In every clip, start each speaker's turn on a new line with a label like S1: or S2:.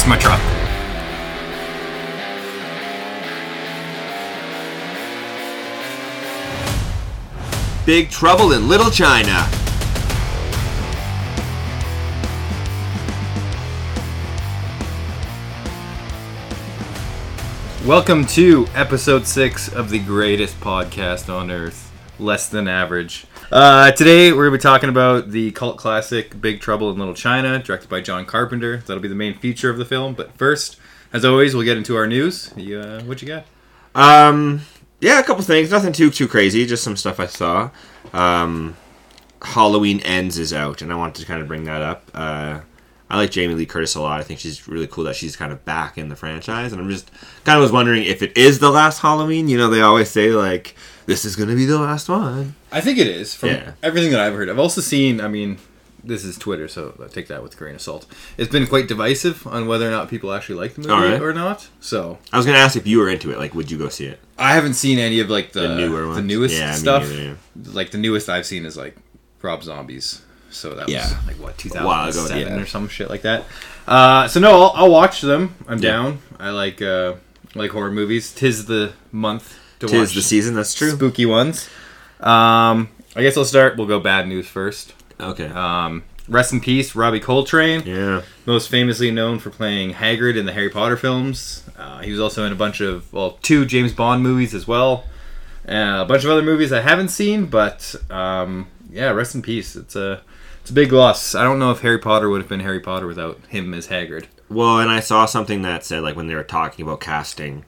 S1: Where's my truck?
S2: Big Trouble in Little China.
S1: Welcome to episode six of the greatest podcast on earth, Less Than Average. Uh, today we're to be talking about the cult classic Big Trouble in Little China, directed by John Carpenter. That'll be the main feature of the film. But first, as always, we'll get into our news. You, uh, what you got?
S2: Um, yeah, a couple things. Nothing too too crazy. Just some stuff I saw. Um, Halloween Ends is out, and I wanted to kind of bring that up. Uh, I like Jamie Lee Curtis a lot. I think she's really cool that she's kind of back in the franchise, and I'm just kind of was wondering if it is the last Halloween. You know, they always say like this is gonna be the last one.
S1: I think it is from
S2: Yeah.
S1: everything that I've heard. I've also seen. I mean, this is Twitter, so I take that with a grain of salt. It's been quite divisive on whether or not people actually like the movie
S2: Alright.
S1: or not. So
S2: I was gonna ask if you were into it. Like, would you go see it?
S1: I haven't seen any of like the,
S2: The newer ones.
S1: the newest
S2: Yeah,
S1: stuff.
S2: neither, yeah.
S1: Like the newest I've seen is like Rob Zombies. So that
S2: Yeah.
S1: was like what
S2: A while ago,
S1: 2007
S2: yeah.
S1: or some shit like that. Uh, so no, I'll, I'll watch them. I'm down. I like uh, like horror movies. Tis the month to
S2: Tis
S1: watch
S2: the season. That's true.
S1: spooky ones. Um, I guess I'll start. We'll go bad news first.
S2: Okay.
S1: Um, rest in peace, Robbie Coltrane
S2: yeah.
S1: most famously known for playing Hagrid in the Harry Potter films. Uh, he was also in a bunch of, well, two James Bond movies as well. Uh, a bunch of other movies I haven't seen, but um, yeah, rest in peace. It's a it's a big loss. I don't know if Harry Potter would have been Harry Potter without him as Hagrid.
S2: Well, and I saw something that said like when they were talking about casting,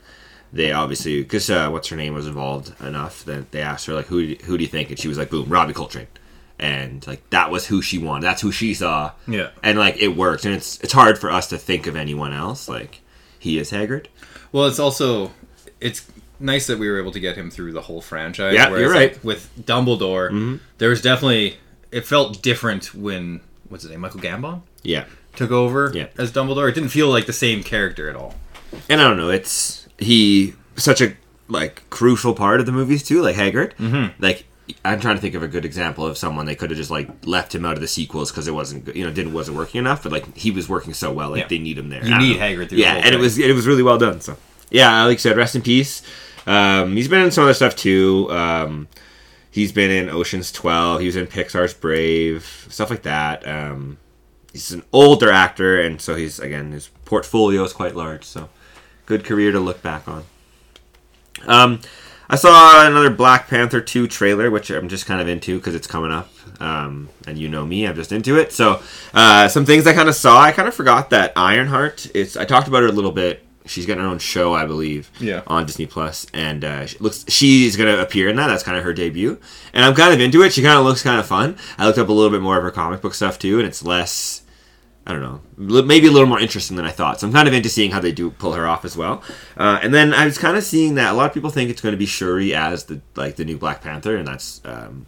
S2: they obviously because uh, what's her name was involved enough that they asked her like who who do you think and she was like boom Robbie Coltrane, and like that was who she wanted. That's who she saw.
S1: Yeah.
S2: And like it worked, and it's it's hard for us to think of anyone else like he is Hagrid.
S1: Well, it's also it's nice that we were able to get him through the whole franchise.
S2: Yeah, you're right.
S1: like, with Dumbledore, there was definitely it felt different when what's his name Michael Gambon
S2: Yeah.
S1: took over
S2: Yeah.
S1: as Dumbledore. It didn't feel like the same character at all.
S2: And I don't know, it's he such a like crucial part of the movies too, like Hagrid. Mm-hmm. Like I'm trying to think of a good example of someone they could have just like left him out of the sequels because it wasn't you know didn't wasn't working enough, but like he was working so well, like
S1: Yeah.
S2: they need him there.
S1: You need
S2: know.
S1: Through
S2: yeah, and it was it was really well done. So yeah, like I said, rest in peace. Um, he's been in some other stuff too. Um, he's been in Ocean's Twelve. He was in Pixar's Brave, stuff like that. Um, he's an older actor, and so he's again his portfolio is quite large. So good career to look back on. Um, I saw another Black Panther 2 trailer, which I'm just kind of into because it's coming up. Um, and you know me, I'm just into it. So, uh, some things I kind of saw, I kind of forgot that Ironheart, it's, I talked about her a little bit. She's getting her own show, I believe,
S1: Yeah.
S2: on Disney Plus, and uh, she looks she's gonna appear in that. That's kind of her debut, and I'm kind of into it. She kind of looks kind of fun. I looked up a little bit more of her comic book stuff too, and it's less I don't know, maybe a little more interesting than I thought. So I'm kind of into seeing how they do pull her off as well. Uh, and then I was kind of seeing that a lot of people think it's going to be Shuri as the like the new Black Panther, and that's um,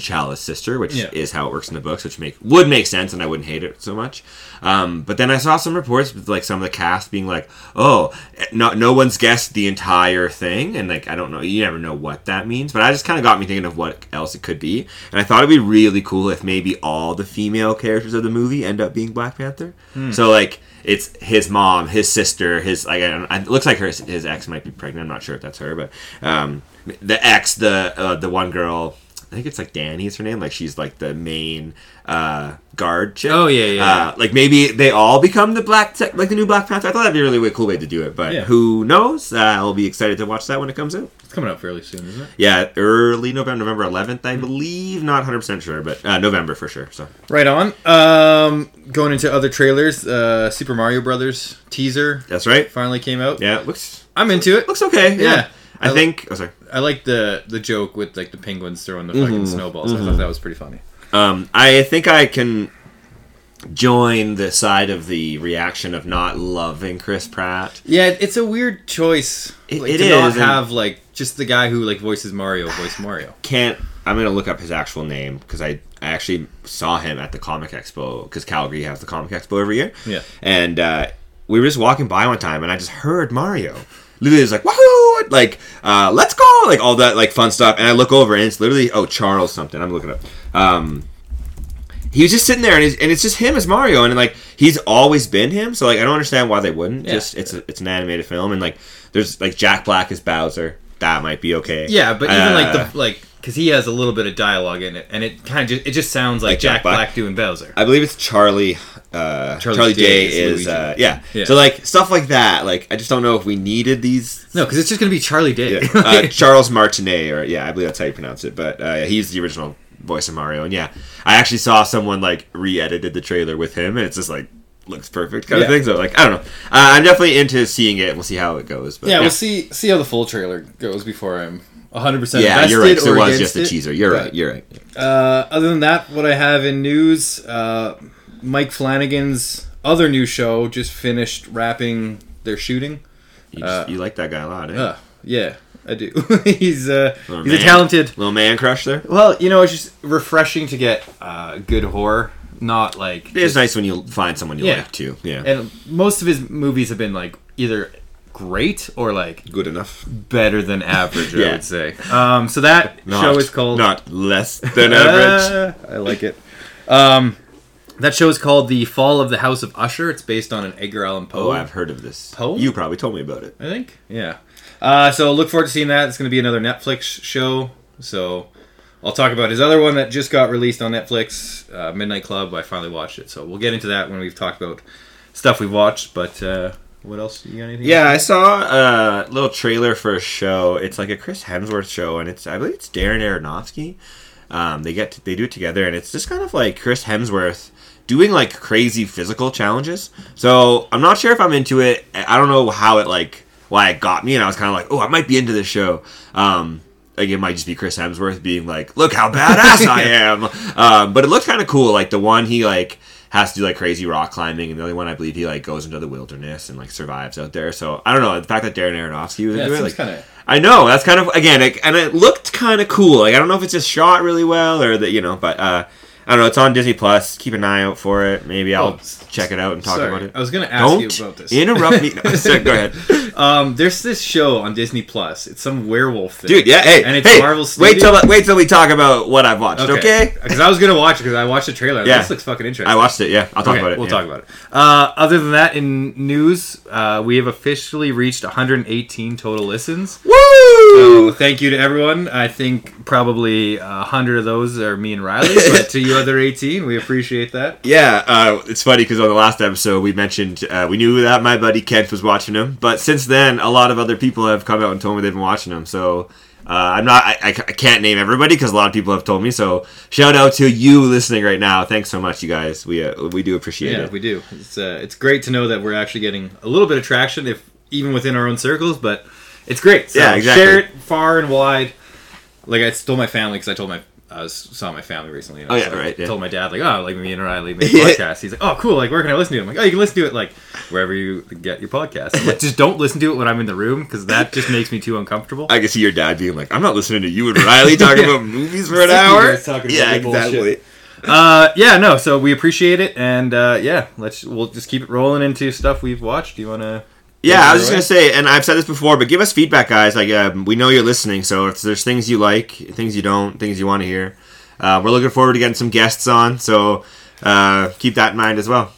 S2: T'Challa's sister, which
S1: Yeah.
S2: is how it works in the books, which make would make sense, and I wouldn't hate it so much. Um, but then I saw some reports with like some of the cast being like, "Oh, no, no one's guessed the entire thing," and like I don't know, you never know what that means. But I just kind of got me thinking of what else it could be, and I thought it'd be really cool if maybe all the female characters of the movie end up being Black Panther. So like it's his mom, his sister, his like I don't, it looks like her his ex might be pregnant. I'm not sure if that's her, but um, the ex, the uh, the one girl. I think it's like Danny is her name. Like she's like the main uh, guard chick.
S1: Oh, yeah, yeah,
S2: Uh, like maybe they all become the black tech, like the new Black Panther. I thought that'd be a really cool way to do it. But
S1: Yeah.
S2: who knows? Uh, I'll be excited to watch that when it comes out.
S1: It's coming out fairly soon, isn't it?
S2: Yeah, early November, November 11th,
S1: Hmm.
S2: I believe. Not 100 percent sure, but uh, November for sure. So
S1: Right on. Um, going into other trailers, uh, Super Mario Brothers teaser
S2: that's right.
S1: finally came out.
S2: Yeah, it looks
S1: I'm into it.
S2: looks okay. Yeah,
S1: Yeah.
S2: I
S1: I-
S2: think. Oh, sorry.
S1: I like the the joke with like the penguins throwing the fucking
S2: Mm-hmm.
S1: snowballs. I thought that was pretty funny.
S2: Um, I think I can join the side of the reaction of not loving Chris Pratt.
S1: Yeah, it's a weird choice.
S2: It-
S1: like,
S2: it
S1: to
S2: is, and-
S1: have like just the guy who like voices Mario voice Mario.
S2: Can't. I'm gonna look up his actual name because I, I actually saw him at the Comic Expo because Calgary has the Comic Expo every year.
S1: Yeah.
S2: And uh, we were just walking by one time and I just heard Mario. Literally is like woohoo, like uh, let's go, like all that like fun stuff. And I look over and it's literally oh Charles something. I'm looking up. Um, he was just sitting there and, and it's just him as Mario and like he's always been him. So like I don't understand why they wouldn't.
S1: Yeah.
S2: Just it's a, it's an animated film and like there's like Jack Black as Bowser. That might be okay.
S1: Yeah, but even
S2: Uh,
S1: like the like because he has a little bit of dialogue in it, and it kind of just it just sounds like,
S2: Like Jack
S1: Jack
S2: Black?
S1: Black. doing Bowser.
S2: I believe it's Charlie. Uh,
S1: Charlie
S2: Charlie,
S1: Day
S2: Day,
S1: is
S2: is, uh, yeah.
S1: Yeah.
S2: So like stuff like that. Like I just don't know if we needed these.
S1: No, because it's just gonna be Charlie Day.
S2: Yeah. uh, Charles Martinet, or yeah, I believe that's how you pronounce it. But uh, he's the original voice of Mario, and yeah, I actually saw someone like re-edited the trailer with him, and it's just like looks perfect kind
S1: Yeah.
S2: of thing. So like I don't know. Uh, I'm definitely into seeing it. We'll see how it goes. But,
S1: yeah, we'll see see how the full trailer goes before I'm 100 percent
S2: Yeah, you're right. So it was just a teaser. You're
S1: But-
S2: right. You're right.
S1: Uh, other than that, what I have in news, uh, Mike Flanagan's other new show just finished wrapping their shooting.
S2: You, just,
S1: Uh,
S2: you like that guy a lot, eh?
S1: Uh, yeah, I do. he's uh, he's a talented.
S2: little man crush there.
S1: Well, you know, it's just refreshing to get uh, good horror, not like.
S2: It is nice when you find someone you
S1: Yeah.
S2: like too. Yeah,
S1: And most of his movies have been like either great or like
S2: good enough.
S1: better than average. I would say. Um, so that
S2: Not,
S1: show is called
S2: not less than average.
S1: I like it. Um, that show is called The Fall of the House of Usher. It's based on an Edgar Allan Poe.
S2: Oh, I've heard of this.
S1: Poe?
S2: You probably told me about it.
S1: I think. Yeah. Uh, so look forward to seeing that. It's going to be another Netflix show. So I'll talk about his other one that just got released on Netflix, uh, Midnight Club. I finally watched it. So we'll get into that when we've talked about stuff we've watched. But uh, what else? You got anything?
S2: Yeah, I saw a little trailer for a show. It's like a Chris Hemsworth show, and it's I believe it's Darren Aronofsky. Um, they get they do it together, and it's just kind of like Chris Hemsworth doing like crazy physical challenges. So I'm not sure if I'm into it. I don't know how it like why it got me, and I was kind of like, oh, I might be into this show. Um, like it might just be Chris Hemsworth being like, look how badass I am. Um, but it looked kind of cool. Like the one he like has to do like crazy rock climbing, and the only one I believe he like goes into the wilderness and like survives out there. So I don't know the fact that Darren Aronofsky was
S1: Yeah, it
S2: into it. Like,
S1: kinda-
S2: I know that's kind of again, it, and it looked kind of cool. Like I don't know if it's just shot really well or that you know, but uh, I don't know. It's on Disney Plus. Keep an eye out for it. Maybe I'll
S1: Oh,
S2: check it out and talk
S1: Sorry,
S2: about it.
S1: I was going to ask
S2: Don't
S1: you about this.
S2: interrupt me. No, sorry, go ahead.
S1: Um, there's this show on Disney Plus. It's some werewolf thing.
S2: Dude, yeah, hey,
S1: and it's
S2: hey,
S1: Marvel
S2: wait till wait till we talk about what I've watched, okay?
S1: Because I was gonna watch it because I watched the trailer.
S2: Yeah.
S1: This looks fucking interesting.
S2: I watched it. Yeah, I'll talk
S1: Okay,
S2: about it.
S1: We'll
S2: yeah.
S1: talk about it. Uh, other than that, in news, uh, we have officially reached 118 total listens.
S2: Woo!
S1: So thank you to everyone. I think probably a hundred of those are me and Riley, but to you other 18, we appreciate that.
S2: Yeah, uh, it's funny because on the last episode we mentioned uh, we knew that my buddy Kent was watching him, but since then a lot of other people have come out and told me they've been watching him. So uh, I'm not, I, I, I can't name everybody because a lot of people have told me. So shout out to you listening right now. Thanks so much, you guys. We uh, we do appreciate
S1: Yeah,
S2: it.
S1: we do. It's uh, it's great to know that we're actually getting a little bit of traction, if even within our own circles. But it's great. So
S2: Yeah, exactly.
S1: Share it far and wide. Like I told my family because I told my I was, saw my family recently. And I
S2: Oh,
S1: was
S2: yeah,
S1: like-
S2: right, yeah.
S1: Told my dad like, oh, like me and Riley make a podcast. He's like, oh, cool. Like, where can I listen to it? I'm like, oh, you can listen to it like wherever you get your podcast. Like, just don't listen to it when I'm in the room because that just makes me too uncomfortable.
S2: I can see your dad being like, "I'm not listening to you and Riley talking
S1: Yeah.
S2: about movies for an hour."
S1: talking
S2: yeah, exactly.
S1: uh, yeah, no. So we appreciate it, and uh, yeah, let's we'll just keep it rolling into stuff we've watched. Do you want to?
S2: Yeah, I was just gonna say, and I've said this before, but give us feedback, guys. Like, um, we know you're listening, so if there's things you like, things you don't, things you want to hear, uh, we're looking forward to getting some guests on. So uh, keep that in mind as well.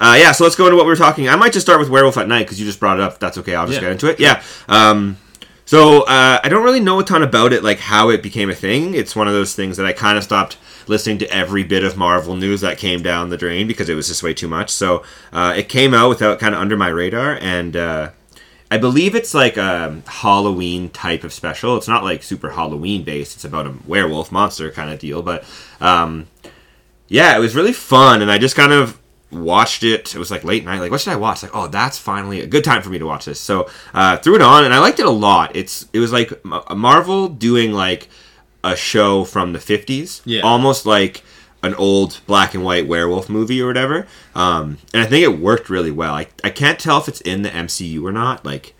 S2: Uh, yeah, so let's go into what we were talking. I might just start with Werewolf at Night because you just brought it up. That's okay. I'll just
S1: Yeah.
S2: get into it. Yeah. Um, so uh, I don't really know a ton about it, like how it became a thing. It's one of those things that I kind of stopped listening to every bit of Marvel news that came down the drain because it was just way too much. So uh, it came out without kind of under my radar, and uh, I believe it's like a Halloween type of special. It's not like super Halloween based. It's about a werewolf monster kind of deal, but um, yeah, it was really fun, and I just kind of watched it. It was like late night. Like, what should I watch? Like, oh, that's finally a good time for me to watch this. So uh, threw it on, and I liked it a lot. It's it was like M- Marvel doing like a show from the fifties,
S1: Yeah.
S2: almost like an old black and white werewolf movie or whatever. Um, and I think it worked really well. I I can't tell if it's in the MCU or not. Like.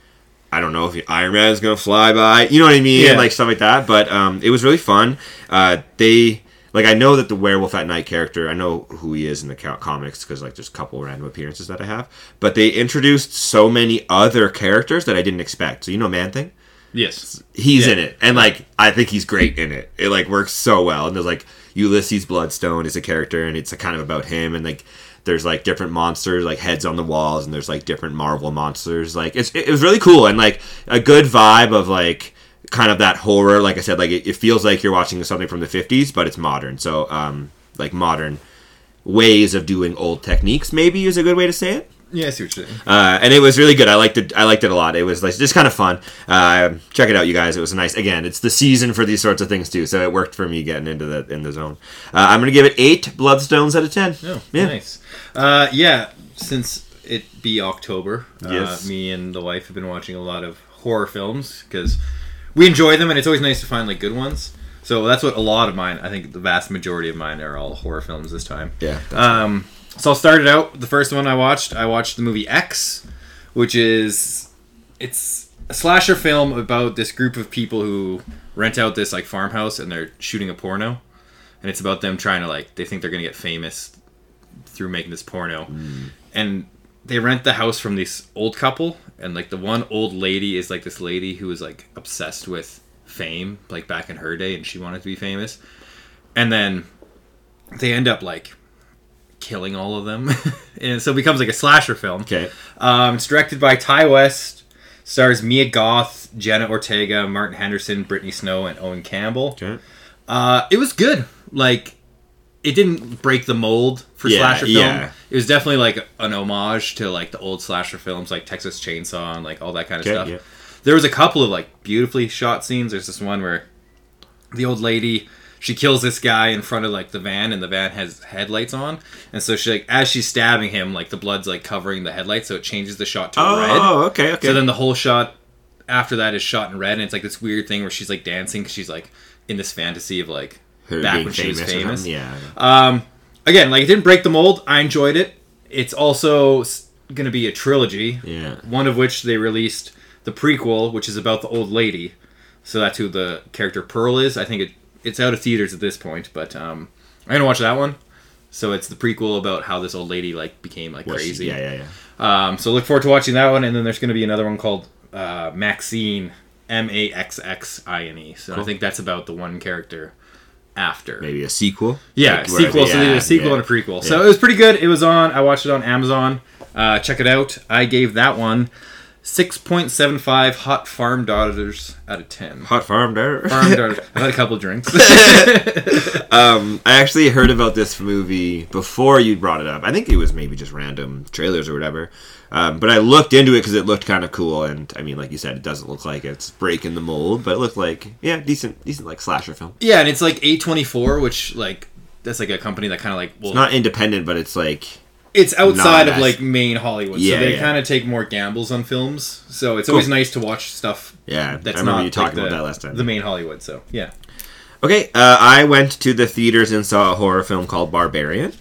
S2: I don't know if Iron Man is gonna fly by, you know what I mean,
S1: Yeah.
S2: like stuff like that. But um, it was really fun. Uh, they like I know that the werewolf at night character, I know who he is in the comics because like there's a couple random appearances that I have, but they introduced so many other characters that I didn't expect. So you know Man Thing,
S1: Yes.
S2: he's
S1: Yeah.
S2: in it, and like I think he's great in it. It like works so well, and there's like Ulysses Bloodstone is a character, and it's a kind of about him, and like there's like different monsters, like heads on the walls, and there's like different Marvel monsters. Like it's it was really cool, and like a good vibe of like kind of that horror. Like I said, like it, it feels like you're watching something from the 50s, but it's modern. So um, like modern ways of doing old techniques, maybe is a good way to say it
S1: Yeah, I see what you're saying.
S2: uh, and it was really good. I liked it. I liked it a lot. It was like just kind of fun. Uh, check it out, you guys. It was nice. Again, it's the season for these sorts of things too, so it worked for me getting into the in the zone. Uh, I'm gonna give it eight bloodstones out of ten.
S1: Oh,
S2: yeah.
S1: nice. Uh, yeah, since it be October,
S2: Yes.
S1: uh, me and the wife have been watching a lot of horror films because we enjoy them, and it's always nice to find like good ones. So that's what a lot of mine. I think the vast majority of mine are all horror films this time.
S2: Yeah.
S1: Um, so I'll start it out. The first one I watched, I watched the movie X, which is it's a slasher film about this group of people who rent out this like farmhouse and they're shooting a porno, and it's about them trying to like they think they're gonna get famous through making this porno, and they rent the house from this old couple, and like the one old lady is like this lady who was like obsessed with fame, like back in her day, and she wanted to be famous, and then they end up like killing all of them, and so it becomes like a slasher film.
S2: Okay.
S1: Um, it's directed by Ti West, stars Mia Goth, Jenna Ortega, Martin Henderson, Brittany Snow, and Owen Campbell.
S2: Okay.
S1: Uh, it was good. Like, it didn't break the mold for
S2: Yeah,
S1: slasher film.
S2: yeah.
S1: It was definitely like an homage to like the old slasher films, like Texas Chainsaw and like all that kind of
S2: Okay,
S1: stuff.
S2: yeah.
S1: There was a couple of like beautifully shot scenes. There's this one where the old lady she kills this guy in front of like the van and the van has headlights on and so she like as she's stabbing him like the blood's like covering the headlights so it changes the shot to oh, red
S2: oh, oh, okay, okay.
S1: so then the whole shot after that is shot in red, and it's like this weird thing where she's like dancing because she's like in this fantasy of like
S2: Her
S1: back when she was famous.
S2: Yeah.
S1: Um, again, like it didn't break the mold. I enjoyed it. It's also going to be a trilogy.
S2: Yeah.
S1: One of which they released the prequel, which is about the old lady. So that's who the character Pearl is. I think it it's out of theaters at this point, but um, I'm gonna watch that one. So it's the prequel about how this old lady like became like
S2: Was she-
S1: crazy.
S2: Yeah, yeah, yeah.
S1: Um, so look forward to watching that one, and then there's going to be another one called uh, Maxine, M A X X I N E. So I think that's about the one character after.
S2: Maybe a sequel.
S1: Yeah,
S2: Like,
S1: sequel.
S2: they-
S1: so they did a sequel
S2: yeah.
S1: and a prequel. So it was pretty good. It was on. I watched it on Amazon. Uh, check it out. I gave that one six point seven five hot farm daughters out of ten.
S2: Hot farm there.
S1: Farm daughters. I had a couple drinks.
S2: Um, I actually heard about this movie before you brought it up. I think it was maybe just random trailers or whatever. Um, but I looked into it because it looked kind of cool, and I mean, like you said, it doesn't look like it's breaking the mold, but it looked like yeah, decent, decent like slasher film.
S1: yeah, and it's like A twenty four, which like that's like a company that kind of like well,
S2: It's not independent, but it's like
S1: it's outside of like main Hollywood,
S2: Yeah,
S1: so they
S2: yeah.
S1: kind of take more gambles on films. So it's always nice to watch stuff
S2: yeah.
S1: that's
S2: I remember
S1: not
S2: you talking
S1: like
S2: about that last time.
S1: The main Hollywood. So yeah,
S2: Okay, uh, I went to the theaters and saw a horror film called Barbarian.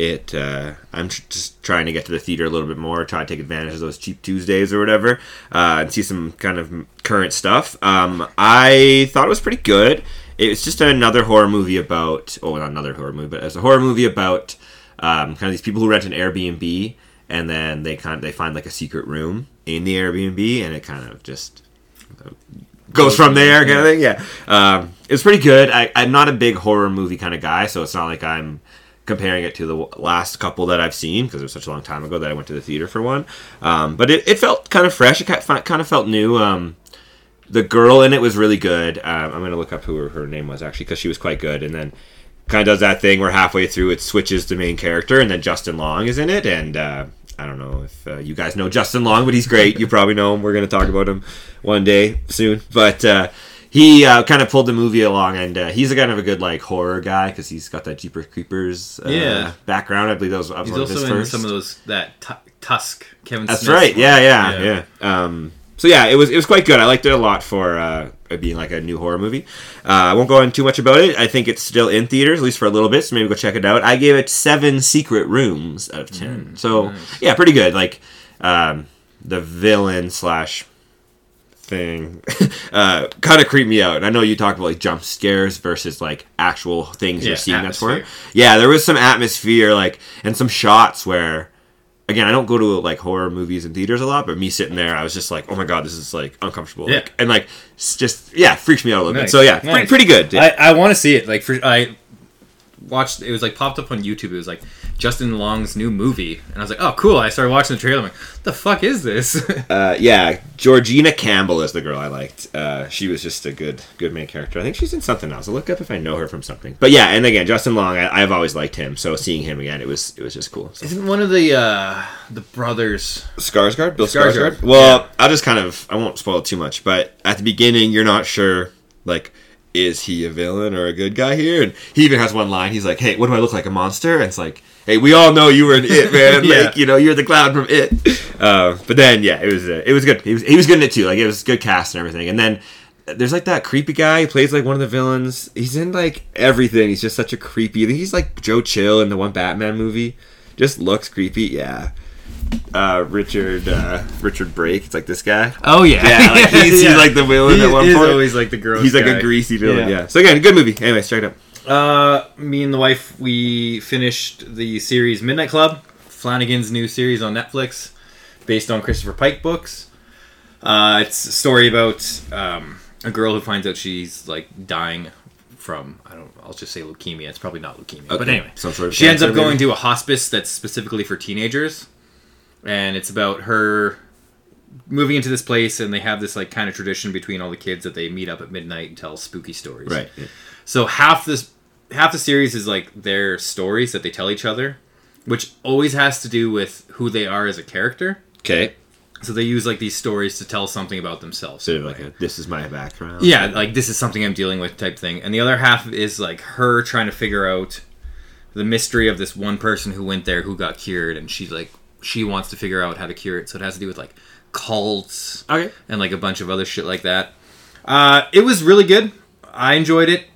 S2: It, uh, I'm tr- just trying to get to the theater a little bit more, try to take advantage of those cheap Tuesdays or whatever, uh, and see some kind of current stuff. Um, I thought it was pretty good. It was just another horror movie about, oh, not another horror movie, but it's a horror movie about um, kind of these people who rent an Airbnb, and then they kind of, they find like a secret room in the Airbnb, and it kind of just goes from there kind of thing yeah um, it's pretty good I, i'm not a big horror movie kind of guy so it's not like i'm comparing it to the last couple that i've seen because it was such a long time ago that i went to the theater for one. Um, but it, it felt kind of fresh. It kind of felt new. Um, the girl in it was really good. Um, i'm gonna look up who her, her name was actually because she was quite good. And then kind of does that thing where halfway through it switches the main character and then justin long is in it. And uh, i don't know if uh, you guys know justin long but he's great. You probably know him. We're going to talk about him one day soon. But uh, he uh, kind of pulled the movie along and uh, he's a kind of a good like horror guy because he's got that jeepers creepers uh,
S1: Yeah.
S2: background i believe that was, that was
S1: he's
S2: one of
S1: also
S2: his
S1: in
S2: first
S1: some of those that tu Tusk Kevin.
S2: that's
S1: Smith's
S2: right.
S1: one.
S2: Yeah, yeah, yeah. Um, so yeah, it was it was quite good. I liked it a lot for uh, it being like a new horror movie. Uh, I won't go into too much about it. I think it's still in theaters, at least for a little bit. So maybe go check it out. I gave it seven secret rooms out of ten.
S1: Mm,
S2: so yeah, pretty good. Like um, the villain slash thing uh, kind of creeped me out. And I know you talked about like jump scares versus like actual things
S1: Yeah,
S2: you're seeing that's for. Yeah, there was some atmosphere like and some shots where again I don't go to like horror movies in theaters a lot, but me sitting there I was just like, oh my god, this is like uncomfortable.
S1: Yeah.
S2: Like, and like just yeah, freaks me out a little bit. So yeah, pretty,
S1: Nice.
S2: pretty good. Yeah.
S1: I, I want to see it. Like for I watched it was like popped up on YouTube. It was like Justin Long's new movie, and I was like, oh cool. I started watching the trailer. I'm like, the fuck is this?
S2: Uh, yeah, Georgina Campbell is the girl I liked. Uh, she was just a good, good main character. I think she's in something else. I'll look up if I know her from something. But yeah, and again, Justin Long, I, I've always liked him. So seeing him again, it was, it was just cool. So.
S1: Isn't one of the uh the brothers?
S2: Skarsgård, Bill
S1: Skarsgård,
S2: Skarsgård. Well, I'll just kind of, I won't spoil it too much. But at the beginning, you're not sure, like. Is he a villain or a good guy here? And he even has one line. He's like, "Hey, what do I look like? A monster?" And it's like, "Hey, we all know you were an it man.
S1: Yeah.
S2: Like, you know, you're the clown from it." Uh, but then, yeah, it was uh, it was good. He was he was good in it too. Like it was good cast and everything. And then there's like that creepy guy who plays like one of the villains. He's in like everything. He's just such a creepy. He's like Joe Chill in the one Batman movie. Just looks creepy. Yeah. Uh, Richard uh, Richard Brake. It's like this guy.
S1: Oh yeah,
S2: Yeah, like he's, he's like the villain
S1: He
S2: at one
S1: is
S2: point.
S1: always like the girl.
S2: he's like a greasy villain. Yeah. So again, good movie. Anyways, check it out.
S1: Uh, me and the wife we finished the series Midnight Club, Flanagan's new series on Netflix, based on Christopher Pike books. Uh, it's a story about um, a girl who finds out she's like dying from I don't I'll just say leukemia. It's probably not leukemia, but anyway,
S2: Some sort of
S1: she ends up going
S2: maybe?
S1: to a hospice that's specifically for teenagers, and it's about her moving into this place, and they have this like kind of tradition between all the kids that they meet up at midnight and tell spooky stories.
S2: Right. yeah.
S1: So half this half the series is like their stories that they tell each other, which always has to do with who they are as a character.
S2: Okay.
S1: So they use like these stories to tell something about themselves.
S2: So like, a, this is my background.
S1: yeah, like this is something I'm dealing with type thing. And the other half is like her trying to figure out the mystery of this one person who went there who got cured and she's like she wants to figure out how to cure it. So it has to do with like cults
S2: Okay.
S1: and like a bunch of other shit like that. Uh, it was really good. I enjoyed it.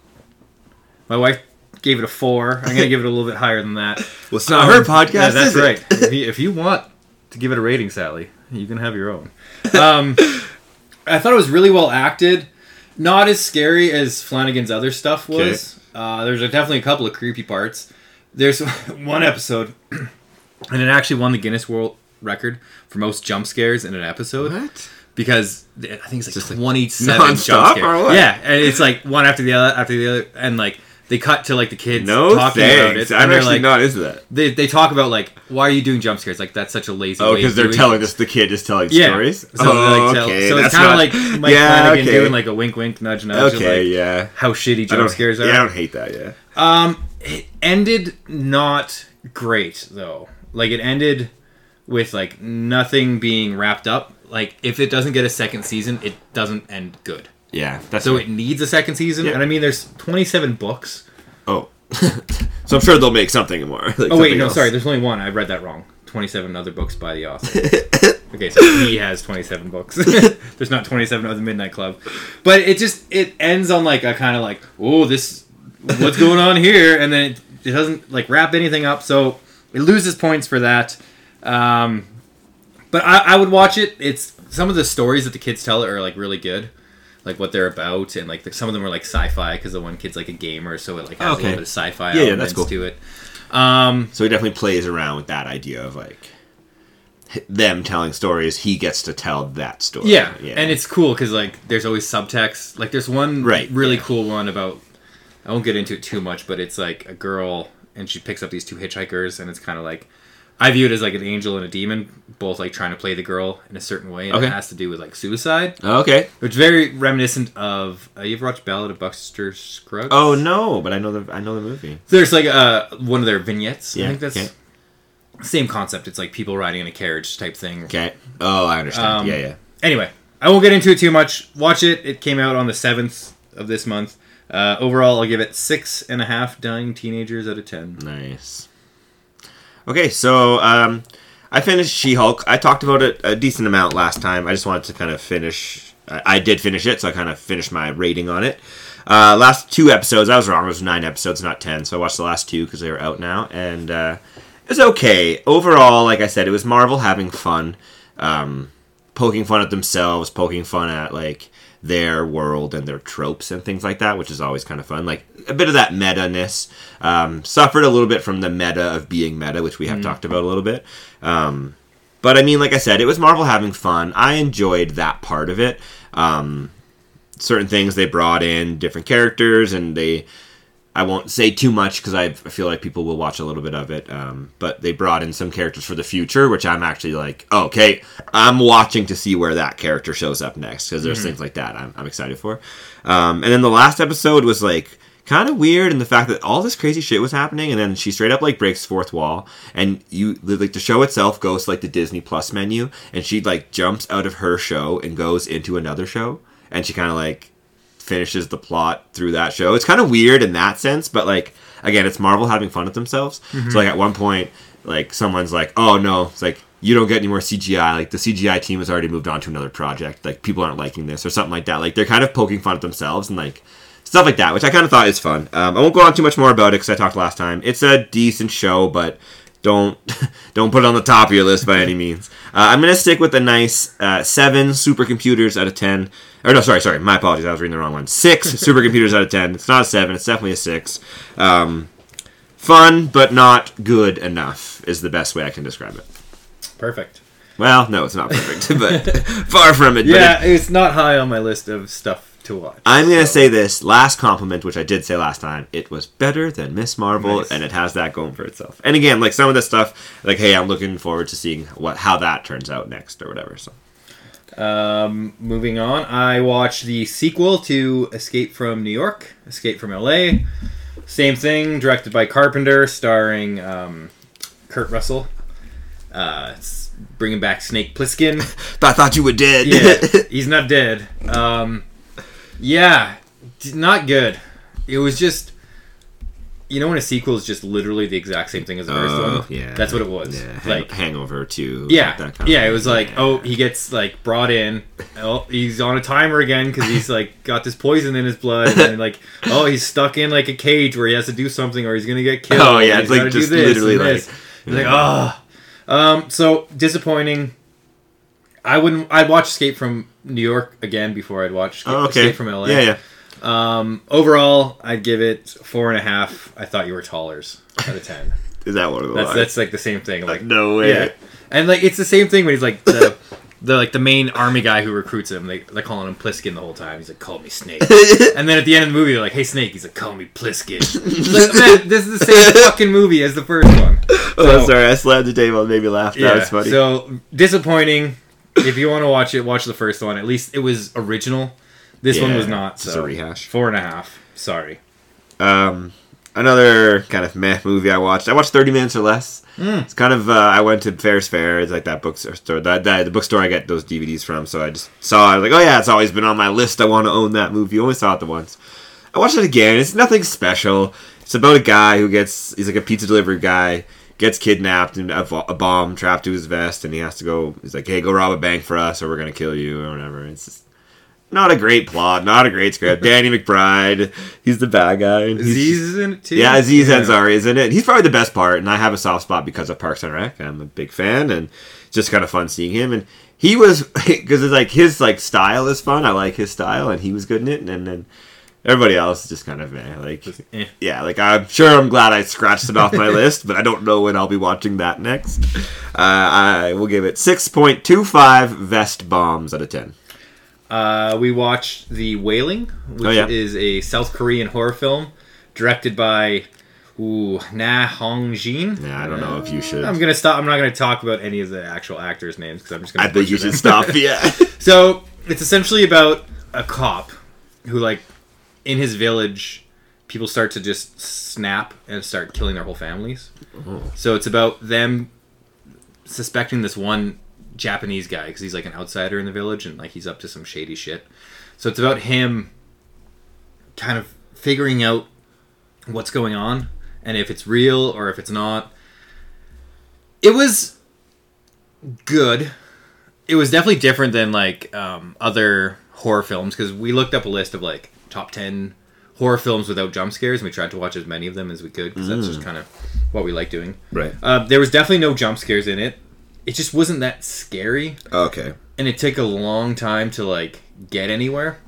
S1: My wife gave it a four. I'm gonna give it a little bit higher than that.
S2: Well, it's not her podcast.
S1: Yeah, that's
S2: is it?
S1: right. if, you, if you want to give it a rating, Sally, you can have your own. Um, I thought it was really well acted. Not as scary as Flanagan's other stuff was. Uh, there's definitely a couple of creepy parts. There's one episode, and it actually won the Guinness World Record for most jump scares in an episode
S2: What?
S1: because I think it's like
S2: Just,
S1: 27
S2: non-stop
S1: jump scares.
S2: or what?
S1: Yeah, and it's like one after the other after the other, and like they cut to like the kids
S2: No
S1: talking about it,
S2: I'm actually
S1: like,
S2: not into that.
S1: they, they talk about like why are you doing jump scares? Like that's such a lazy.
S2: Oh, because they're telling us the kid is telling
S1: Yeah.
S2: stories.
S1: So,
S2: oh,
S1: like, tell-
S2: okay.
S1: so it's kind of like Mike
S2: yeah,
S1: Flanagan
S2: okay.
S1: doing like a wink, wink, nudge, nudge.
S2: Okay,
S1: like,
S2: yeah.
S1: How shitty jump scares are.
S2: Yeah, I don't hate that. Yeah.
S1: Um, it ended not great though. Like it ended with like nothing being wrapped up. Like if it doesn't get a second season, it doesn't end good.
S2: Yeah. That's
S1: So
S2: right.
S1: it needs a second season,
S2: Yeah.
S1: and I mean, there's 27 books.
S2: Oh. so I'm sure they'll make something more. like
S1: Oh wait, no,
S2: else.
S1: sorry. There's only one. I read that wrong. 27 other books by the author. okay, so he has 27 books. there's not 27 of the Midnight Club, but it just it ends on like a kind of like, oh, this what's going on here, and then it, it doesn't like wrap anything up, so it loses points for that. Um, but I, I would watch it. It's some of the stories that the kids tell are like really good. Like what they're about, and like the, some of them are like sci-fi because the one kid's like a gamer, so it like has a little bit of sci-fi
S2: Yeah,
S1: elements
S2: that's cool.
S1: to it. Um,
S2: So he definitely plays around with that idea of like h- them telling stories. He gets to tell that story.
S1: Yeah, and it's cool because like there's always subtext. Like there's one
S2: Right,
S1: really cool one about. I won't get into it too much, but it's like a girl and she picks up these two hitchhikers, and it's kind of like I view it as like an angel and a demon, both like trying to play the girl in a certain way, and
S2: Okay.
S1: it has to do with like suicide,
S2: okay.
S1: which is very reminiscent of. Uh, you ever watched Ballad of Buster Scruggs?
S2: Oh no, but I know the I know the movie.
S1: There's like uh one of their vignettes.
S2: Yeah,
S1: I think that's
S2: okay.
S1: same concept. It's like people riding in a carriage type thing.
S2: Okay. Oh, I understand.
S1: Um,
S2: yeah, yeah.
S1: Anyway, I won't get into it too much. Watch it. It came out on the seventh of this month. Uh, overall, I'll give it six and a half dying teenagers out of ten.
S2: Nice. Okay, so um, I finished She-Hulk. I talked about it a decent amount last time. I just wanted to kind of finish. I, I did finish it, so I kind of finished my rating on it. Uh, last two episodes, I was wrong. It was nine episodes, not ten. So I watched the last two because they were out now, and uh, it was okay overall. Like I said, it was Marvel having fun. Um, poking fun at themselves, poking fun at like their world and their tropes and things like that, which is always kind of fun. Like a bit of that meta ness. Um, suffered a little bit from the meta of being meta, which we have talked about a little bit. Um, but I mean, like I said, it was Marvel having fun. I enjoyed that part of it. Um, certain things they brought in, different characters, and they. I won't say too much because I feel like people will watch a little bit of it. Um, but they brought in some characters for the future, which I'm actually like, oh, okay, I'm watching to see where that character shows up next because there's things like that I'm, I'm excited for. Um, and then the last episode was like kind of weird in the fact that all this crazy shit was happening, and then she straight up like breaks fourth wall, and you like the show itself goes to, like the Disney Plus menu, and she like jumps out of her show and goes into another show, and she kind of like finishes the plot through that show. It's kind of weird in that sense, but like again, it's Marvel having fun with themselves. So like at one point, like someone's like, "Oh no," it's like you don't get any more CGI. Like the CGI team has already moved on to another project. Like people aren't liking this or something like that. Like they're kind of poking fun at themselves and like stuff like that, which I kind of thought is fun. Um, I won't go on too much more about it because I talked last time. It's a decent show, but don't don't put it on the top of your list by any means. Uh, I'm gonna stick with a nice uh, seven supercomputers out of ten. Or no, sorry, sorry, my apologies. I was reading the wrong one. Six supercomputers out of ten. It's not a seven. It's definitely a six. Um, fun, but not good enough is the best way I can describe it.
S1: Perfect.
S2: Well, no, it's not perfect, but far from it. but
S1: Yeah, it's not high on my list of stuff to watch.
S2: I'm gonna
S1: so-
S2: say this last compliment, which I did say last time. It was better than Miss Marvel,
S1: Nice.
S2: and it has that going for itself. And again, like some of this stuff, like hey, I'm looking forward to seeing what how that turns out next or whatever. So
S1: Um, moving on, I watched the sequel to Escape from New York, Escape from LA. Same thing, directed by Carpenter, starring um, Kurt Russell. Uh, it's bringing back Snake Plissken.
S2: I thought you were dead.
S1: yeah, he's not dead. Um, yeah, not good. It was just, you know, when a sequel is just literally the exact same thing as the first
S2: Oh,
S1: one.
S2: yeah.
S1: that's what it was.
S2: yeah, hang-
S1: like,
S2: Hangover too.
S1: yeah,
S2: that kind
S1: yeah. It was like, oh, he gets like brought in. Oh, he's on a timer again because he's like got this poison in his blood, and like, oh, he's stuck in like a cage where he has to do something or he's gonna get killed.
S2: Oh, yeah, it's, like, just literally, like-.
S1: He's like, oh. Um, so disappointing. I wouldn't. I'd watch Escape from New York again before I'd watch Escape,
S2: Oh, okay.
S1: Escape from LA.
S2: Yeah, yeah.
S1: Um, overall, I'd give it four and a half. I thought you were tallers out of ten.
S2: Is that one of the
S1: That's that's like the same thing. Like
S2: no way.
S1: yeah, and like it's the same thing when he's like the the like the main army guy who recruits him. They they're calling him Plissken the whole time. He's like, "Call me Snake." and then at the end of the movie, they're like, "Hey Snake," he's like, "Call me Plissken." like, man, this is the same fucking movie as the first one.
S2: Oh,
S1: So-
S2: sorry, I slammed the table and made me laugh. That was funny.
S1: So disappointing. If you want to watch it, watch the first one. At least it was original. This one was not. so
S2: a rehash.
S1: Four and a half. Sorry.
S2: Um, another kind of meh movie I watched. I watched Thirty Minutes or Less.
S1: Hmm.
S2: It's kind of uh, I went to Fair's Fair. It's like that bookstore, that, that the bookstore I get those DVDs from. So I just saw. it. I was like, oh yeah, it's always been on my list. I want to own that movie. You only saw it the once. I watched it again. It's nothing special. It's about a guy who gets. He's like a pizza delivery guy. Gets kidnapped and a, bomb trapped to his vest, and he has to go. He's like, "Hey, go rob a bank for us, or we're gonna kill you, or whatever." It's just not a great plot, not a great script. Danny McBride, he's the bad guy. he's
S1: Aziz is in it too.
S2: yeah, Aziz Ansari is in it. He's probably the best part, and I have a soft spot because of Parks and Rec. I'm a big fan, and it's just kind of fun seeing him. And he was because it's like his like style is fun. I like his style, and he was good in it. And then everybody else is just kind of eh, like
S1: eh.
S2: yeah, like I'm sure I'm glad I scratched it off my list, but I don't know when I'll be watching that next. Uh, I will give it six point two five vest bombs out of ten.
S1: Uh, we watched The Wailing, which
S2: Oh, yeah.
S1: is a South Korean horror film directed by ooh, Na Hong Jin.
S2: Yeah, I don't know if you should.
S1: I'm gonna stop. I'm not gonna talk about any of the actual actors' names because I'm just gonna.
S2: I think you should
S1: them.
S2: stop. Yeah.
S1: So it's essentially about a cop who, like, in his village, people start to just snap and start killing their whole families. So it's about them suspecting this one Japanese guy because he's like an outsider in the village and like he's up to some shady shit. So it's about him kind of figuring out what's going on and if it's real or if it's not. It was good it was definitely different than like um, other horror films because we looked up a list of like top 10 horror films without jump scares and we tried to watch as many of them as we could because that's just kind of what we like doing
S2: right.
S1: uh, there was definitely no jump scares in it it just wasn't that scary
S2: Okay.
S1: and it took a long time to like get anywhere.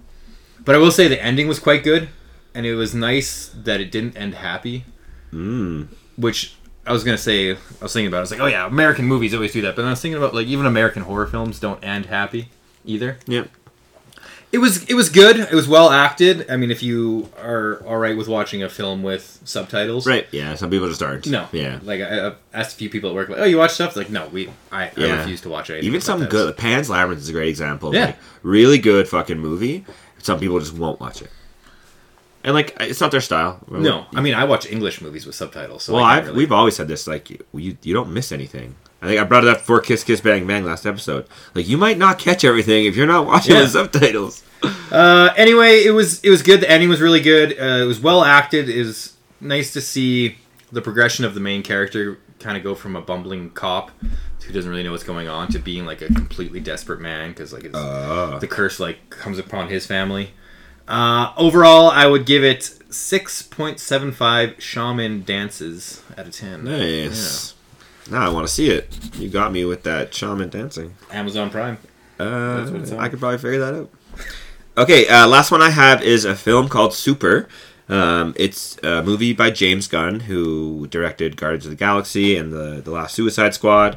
S1: But I will say the ending was quite good, and it was nice that it didn't end happy.
S2: Mm.
S1: Which I was gonna say, I was thinking about. I was like, oh yeah, American movies always do that. But I was thinking about like even American horror films don't end happy either.
S2: Yep.
S1: It was it was good. It was well acted. I mean, if you are all right with watching a film with subtitles,
S2: Right. Yeah. Some people just aren't.
S1: No,
S2: Yeah.
S1: Like I, I've asked a few people at work, like, oh, you watch stuff? Like, no, we I, I refuse to watch it.
S2: Even some good. The Pan's Labyrinth is a great example.
S1: Yeah.
S2: Like, really good fucking movie. Some people just won't watch it. And like, it's not their style.
S1: No, I mean I watch English movies with subtitles. So
S2: Well,
S1: I
S2: I've,
S1: really-
S2: we've always said this. Like, you you don't miss anything. I think I brought it up for Kiss Kiss Bang Bang last episode. Like, you might not catch everything if you're not watching
S1: Yeah.
S2: with subtitles.
S1: Uh, anyway, it was it was good. The ending was really good. Uh, it was well acted. It was nice to see the progression of the main character kind of go from a bumbling cop who doesn't really know what's going on to being like a completely desperate man because like it's,
S2: Uh,
S1: the curse like comes upon his family. Uh, overall, I would give it six point seven five shaman dances out of ten.
S2: nice. Now I want to see it. You got me with that shaman dancing.
S1: Amazon Prime.
S2: Uh,
S1: That's what it's on.
S2: I could probably figure that out. Okay, uh, last one I have is a film called Super. Um, it's a movie by James Gunn, who directed Guardians of the Galaxy and the the Last Suicide Squad,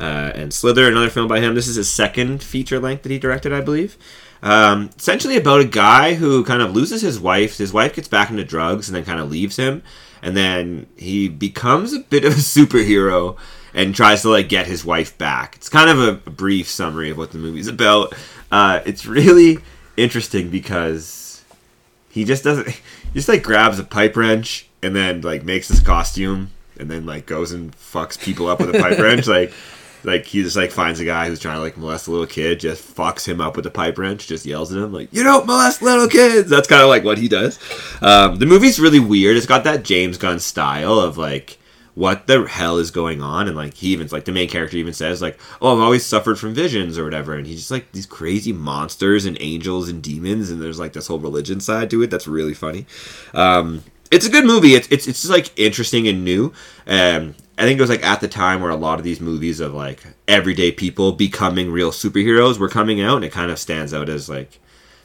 S2: uh, and Slither, another film by him. This is his second feature length that he directed, I believe. Um, essentially about a guy who kind of loses his wife. His wife gets back into drugs and then kind of leaves him, and then he becomes a bit of a superhero and tries to like get his wife back. It's kind of a, brief summary of what the movie's about. Uh, it's really interesting because he just doesn't. He just like grabs a pipe wrench and then like makes his costume and then like goes and fucks people up with a pipe wrench. Like, like he just like finds a guy who's trying to like molest a little kid, just fucks him up with a pipe wrench, just yells at him like, "You don't molest little kids." That's kind of like what he does. Um, the movie's really weird. It's got that James Gunn style of like what the hell is going on and like he even like the main character even says like oh i've always suffered from visions or whatever and he's just like these crazy monsters and angels and demons and there's like this whole religion side to it that's really funny um it's a good movie it's it's, it's just like interesting and new um i think it was like at the time where a lot of these movies of like everyday people becoming real superheroes were coming out and it kind of stands out as like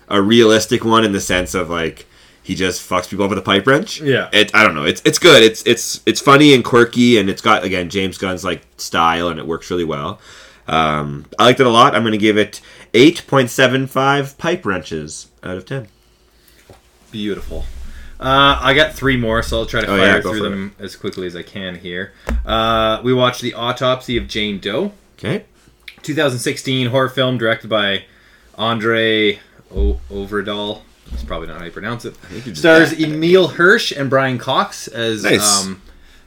S2: a realistic one in the sense of like he just fucks people up with a pipe wrench.
S1: Yeah.
S2: It, I don't know. It's it's good. It's it's it's funny and quirky, and it's got again James Gunn's like style, and it works really well. Um, I liked it a lot. I'm going to give it eight point seven five pipe wrenches out of ten.
S1: Beautiful. Uh, I got three more, so I'll try to
S2: Oh,
S1: fire
S2: yeah,
S1: through them as quickly as I can here. Uh, we watched The Autopsy of Jane Doe,
S2: Okay.
S1: 2016 horror film directed by Andre o- Overdahl. That's probably not how you pronounce it.
S2: you
S1: Stars Emile Hirsch and Brian Cox as
S2: Nice.
S1: um,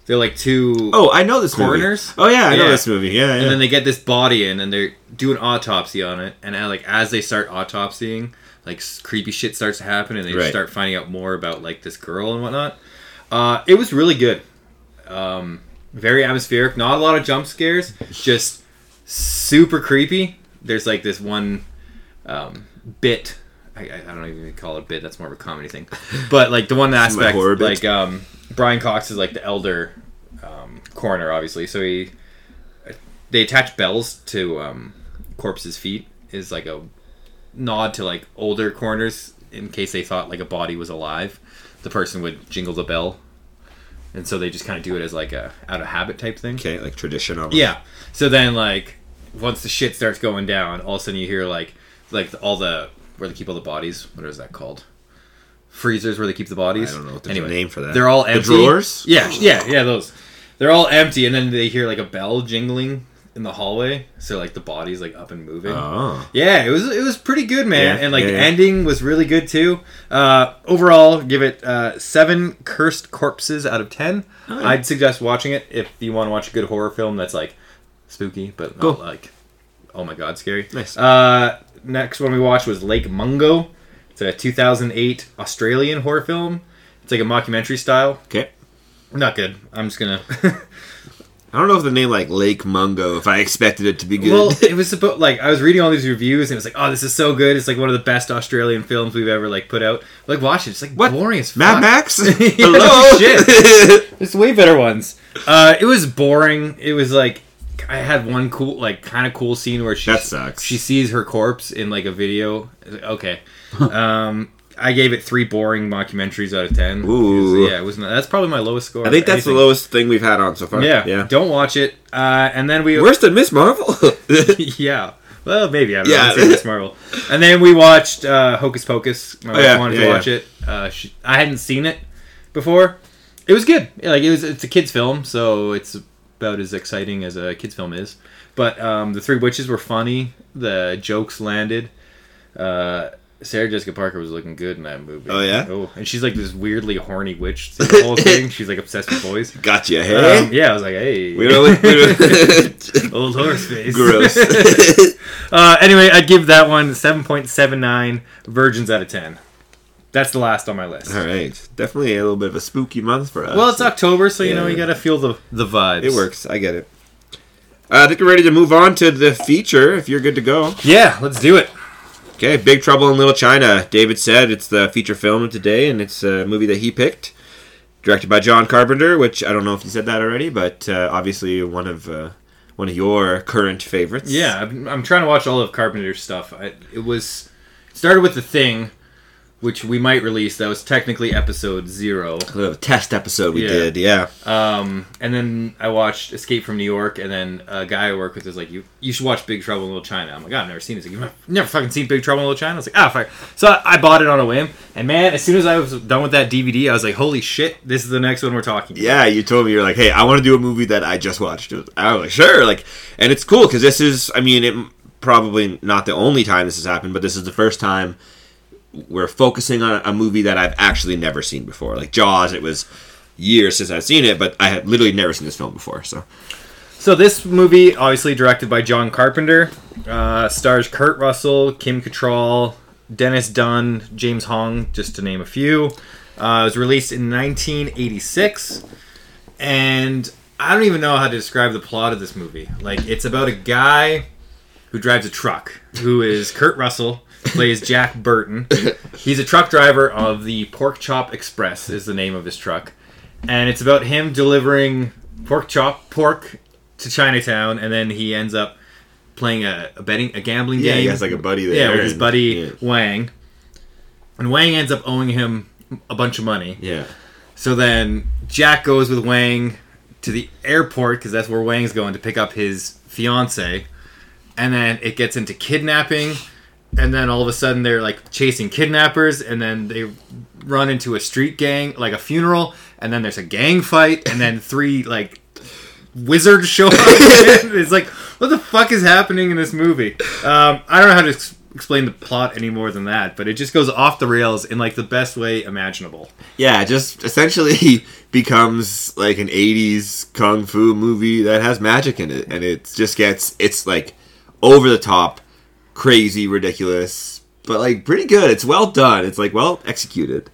S1: they're like two.
S2: Oh, I know this
S1: Coroners?
S2: movie. Oh yeah, I know this movie. Yeah, yeah.
S1: And then they get this body in, and they do an autopsy on it. And uh, like as they start autopsying, like creepy shit starts to happen, and they
S2: Right.
S1: start finding out more about like this girl and whatnot. Uh, it was really good. Um, very atmospheric. Not a lot of jump scares. Just super creepy. There's like this one um, bit. I, I don't even call it a bit. That's more of a comedy thing. But like the one aspect, like um, Brian Cox is like the elder um, coroner, obviously. So he they attach bells to um, corpses' feet is like a nod to like older coroners in case they thought like a body was alive. The person would jingle the bell, and so they just kind of do it as like a out of habit type thing.
S2: okay, like tradition
S1: Yeah. So then, like, once the shit starts going down, all of a sudden you hear like, like all the where they keep all the bodies. What is that called? Freezers where they keep the bodies.
S2: I don't know if there's a name for that.
S1: They're all
S2: The
S1: empty.
S2: drawers?
S1: Yeah, yeah, yeah. Those. They're all empty, and then they hear like a bell jingling in the hallway. So like the body's like up and moving.
S2: Oh.
S1: Yeah, it was it was pretty good, man,
S2: Yeah,
S1: and like
S2: yeah,
S1: the
S2: yeah.
S1: ending was really good too. Uh, overall, give it uh, seven cursed corpses out of ten.
S2: Oh.
S1: I'd suggest watching it if you want to watch a good horror film that's like spooky, but not
S2: Cool.
S1: like oh my god, scary.
S2: Nice.
S1: Uh, next one we watched was Lake Mungo. It's a 2008 Australian horror film. It's like a mockumentary style.
S2: Okay.
S1: Not good. I'm just gonna.
S2: I don't know if the name like Lake Mungo. If I expected it to be good.
S1: Well, it was supposed like I was reading all these reviews and it was like, oh, this is so good. It's like one of the best Australian films we've ever like put out. Like, watch it. It's like
S2: What?
S1: boring as fuck.
S2: Mad.
S1: Max.
S2: Hello.
S1: shit. There's way better ones. Uh, it was boring. It was like I had one cool, like, kind of cool scene where she
S2: That sucks.
S1: She sees her corpse in like a video. Okay, um, I gave it three boring mockumentaries out of ten.
S2: Ooh.
S1: yeah, it was. That's probably my lowest score.
S2: I think that's the lowest thing we've had on so far.
S1: Yeah,
S2: yeah.
S1: Don't watch it. Uh, and then we.
S2: Worse than Miss Marvel.
S1: yeah. Well, maybe I don't
S2: Yeah.
S1: know. It's Miss Marvel. And then we watched uh, Hocus Pocus. My wife
S2: yeah,
S1: wanted
S2: yeah,
S1: to watch it. Uh, she, I hadn't seen it before. It was good. Like it was. It's a kids film, so it's about as exciting as a kids film is. But um, the Three Witches were funny. The jokes landed. Uh, Sarah Jessica Parker was looking good in that movie.
S2: Oh, yeah?
S1: Oh, and she's like this weirdly horny witch. The whole thing. She's like obsessed with boys.
S2: gotcha. Hey.
S1: Um, yeah, I was like, hey,
S2: We don't. We don't
S1: old horse face.
S2: Gross.
S1: Uh, anyway, I'd give that one 7.79 virgins out of 10. That's the last on my list.
S2: All right. Definitely a little bit of a spooky month for us.
S1: Well, it's October, so you know you gotta feel the the vibes.
S2: It works. I get it. Uh, I think we're ready to move on to the feature. If you're good to go.
S1: Yeah, let's do it.
S2: Okay, Big Trouble in Little China. David said it's the feature film of today, and it's a movie that he picked, directed by John Carpenter. Which I don't know if you said that already, but uh, obviously one of uh, one of your current favorites.
S1: Yeah, I'm, I'm trying to watch all of Carpenter's stuff. I, it was started with the thing, which we might release. That was technically episode zero.
S2: a little test episode we
S1: Yeah.
S2: did. Yeah,
S1: Um, and then I watched Escape from New York, and then a guy I work with was like, "You you should watch Big Trouble in Little China." I'm like, "God, I've never seen this. Like, You've never fucking seen Big Trouble in Little China?" I was like, "Ah, fuck." So I, I bought it on a whim, and man, as soon as I was done with that DVD, I was like, "Holy shit, this is the next one we're talking." about."
S2: yeah. You told me you're like, hey, I want to do a movie that I just watched. I was like, sure. Like, and it's cool because this is. I mean, it probably not the only time this has happened, but this is the first time we're focusing on a movie that I've actually never seen before. Like Jaws, it was years since I've seen it, but I had literally never seen this film before. So
S1: So this movie, obviously directed by John Carpenter, uh, stars Kurt Russell, Kim Cattrall, Dennis Dun, James Hong, just to name a few. Uh, it was released in 1986, and I don't even know how to describe the plot of this movie. Like, it's about a guy who drives a truck, who is Kurt Russell, plays Jack Burton. He's a truck driver of the Pork Chop Express, is the name of his truck, and it's about him delivering pork chop pork to Chinatown, and then he ends up playing a, a betting a gambling
S2: yeah,
S1: game.
S2: he has like a buddy there.
S1: yeah, with his
S2: and-
S1: buddy
S2: Yeah.
S1: Wang, and Wang ends up owing him a bunch of money.
S2: yeah.
S1: So then Jack goes with Wang to the airport because that's where Wang's going to pick up his fiance, and then it gets into kidnapping, and then all of a sudden they're like chasing kidnappers, and then they run into a street gang, like a funeral, and then there's a gang fight, and then three like wizards show up. it's like what the fuck is happening in this movie? Um, I don't know how to ex- explain the plot any more than that, but it just goes off the rails in like the best way imaginable.
S2: Yeah, it just essentially becomes like an 80s kung fu movie that has magic in it and it just gets it's like over the top, crazy, ridiculous, but like pretty good. It's well done. It's like well executed.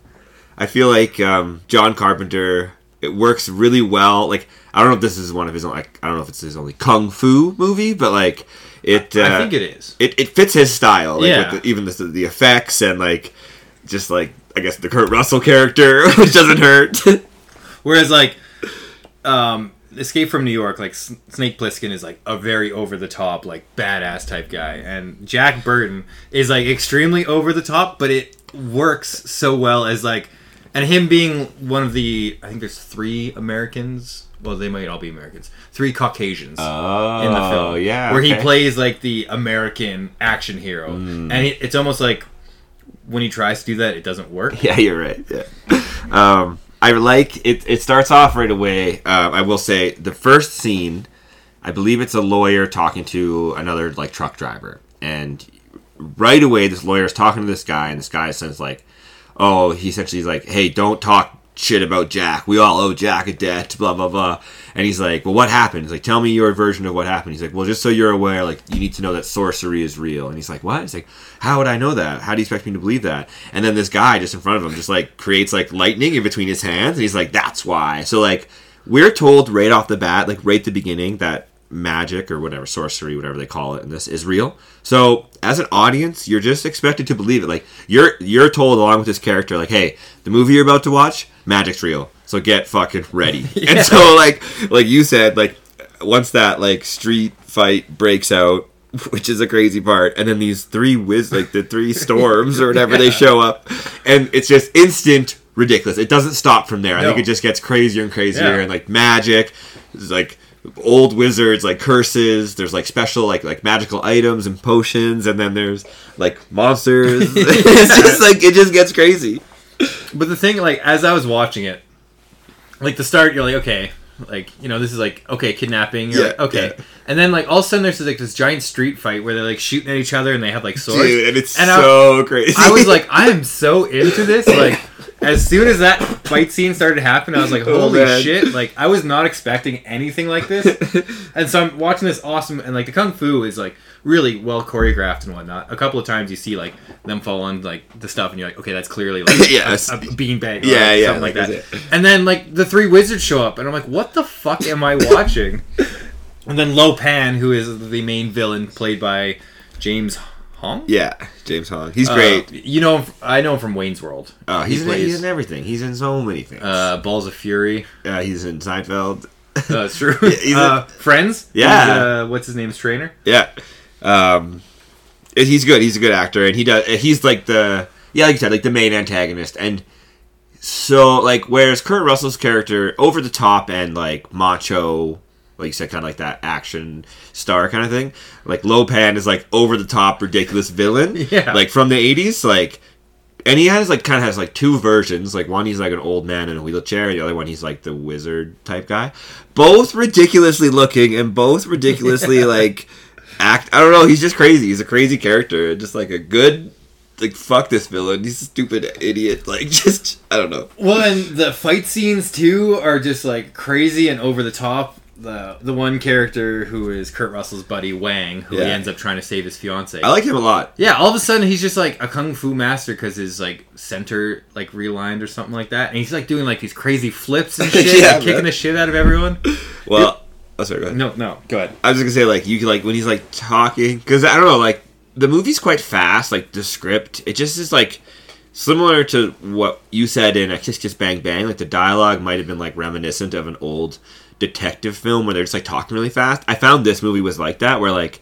S2: I feel like um, John Carpenter it works really well. Like I don't know if this is one of his own, like I don't know if it's his only kung fu movie, but like it uh,
S1: I think it is.
S2: it, it fits his style. Like,
S1: Yeah.
S2: the, even the, the effects and like just like I guess the Kurt Russell character, which doesn't hurt.
S1: Whereas like um Escape from New York, like S- Snake Plissken is like a very over the top, like badass type guy, and Jack Burton is like extremely over the top, but it works so well as like, and him being one of the I think there's three Americans. Well, they might all be Americans. Three Caucasians
S2: oh,
S1: in the film,
S2: yeah,
S1: where he
S2: okay. Mm.
S1: plays like the American action hero, and it, it's almost like when he tries to do that, it doesn't work.
S2: Yeah, you're right. Yeah. Um, I like it. It starts off right away. Um, I will say the first scene. I believe it's a lawyer talking to another like truck driver, and right away this lawyer is talking to this guy, and this guy says like, "Oh, he essentially is like, hey, don't talk shit about Jack. We all owe Jack a debt. Blah blah blah." And he's like, "Well, what happened?" He's like, "Tell me your version of what happened." He's like, "Well, just so you're aware, like you need to know that sorcery is real." And he's like, "What?" He's like, "How would I know that? How do you expect me to believe that?" And then this guy just in front of him just like creates like lightning in between his hands, and he's like, "That's why." So like we're told right off the bat, like right at the beginning, that magic or whatever sorcery whatever they call it in this is real so as an audience you're just expected to believe it like you're you're told along with this character like hey the movie you're about to watch magic's real so get fucking ready and so like like you said like once that like street fight breaks out, which is a crazy part, and then these three whiz like the three storms or whatever they show up, and it's just instant ridiculous. It doesn't stop from there. I think it just gets crazier and crazier,
S1: Yeah.
S2: and like magic, like old wizards like curses there's like special like like magical items and potions and then there's like monsters it's just like it just gets crazy
S1: But the thing, like, as I was watching it, like the start, you're like, okay, like you know, this is like okay, kidnapping. You're
S2: Yeah,
S1: like, okay,
S2: yeah.
S1: and then like all of a sudden there's like this giant street fight where they're like shooting at each other and they have like swords.
S2: Dude, and it's
S1: And I-
S2: so crazy
S1: I was like, I am so into this. Like, as soon as that fight scene started happening, I was like,
S2: Oh,
S1: holy
S2: man.
S1: shit! Like, I was not expecting anything like this. And so I'm watching this awesome, and like the kung fu is like really well choreographed and whatnot. A couple of times you see like them fall on like the stuff, and you're like, okay, that's clearly like
S2: Yes.
S1: a, a beanbag, or
S2: Yeah,
S1: like,
S2: yeah,
S1: something like, that. And then like the three wizards show up, and I'm like, what the fuck am I watching? and then Lo Pan, who is the main villain, played by James Hong.
S2: yeah james hong he's
S1: Uh,
S2: great
S1: you know, I know him from Wayne's World.
S2: oh he's,
S1: he
S2: in, he's in everything he's in so many things
S1: uh, Balls of Fury.
S2: uh, he's in seinfeld
S1: Uh, That's true.
S2: he's
S1: uh, Friends.
S2: Yeah.
S1: He's, uh, what's his name's trainer?
S2: Yeah. Um, he's good. He's a good actor, and he does. He's like the yeah, like you said, like the main antagonist, and so like whereas Kurt Russell's character over the top and like macho, like you said, kind of like that action star kind of thing. Like Lopan is like over the top, ridiculous villain.
S1: Yeah.
S2: Like from the eighties, like. And he has like kind of has like two versions. Like one he's like an old man in a wheelchair, and the other one he's like the wizard type guy. Both ridiculously looking and both ridiculously like act. I don't know. He's just crazy. He's a crazy character. Just like a good like fuck this villain. He's a stupid idiot. Like just I don't know.
S1: Well, and the fight scenes too are just like crazy and over the top. The the one character who is Kurt Russell's buddy Wang, who he ends up trying to save his fiance.
S2: I like him a lot.
S1: yeah, all of a sudden he's just like a kung fu master because his like center like realigned or something like that, and he's like doing like these crazy flips and shit,
S2: Yeah,
S1: and kicking the shit out of everyone.
S2: Well, oh sorry. Go ahead.
S1: No, no, go ahead.
S2: I was just gonna say like you like when he's like talking because I don't know like the movie's quite fast. Like the script, it just is like similar to what you said in a Kiss Kiss Bang Bang. Like the dialogue might have been like reminiscent of an old detective film where they're just like talking really fast. I found this movie was like that where like.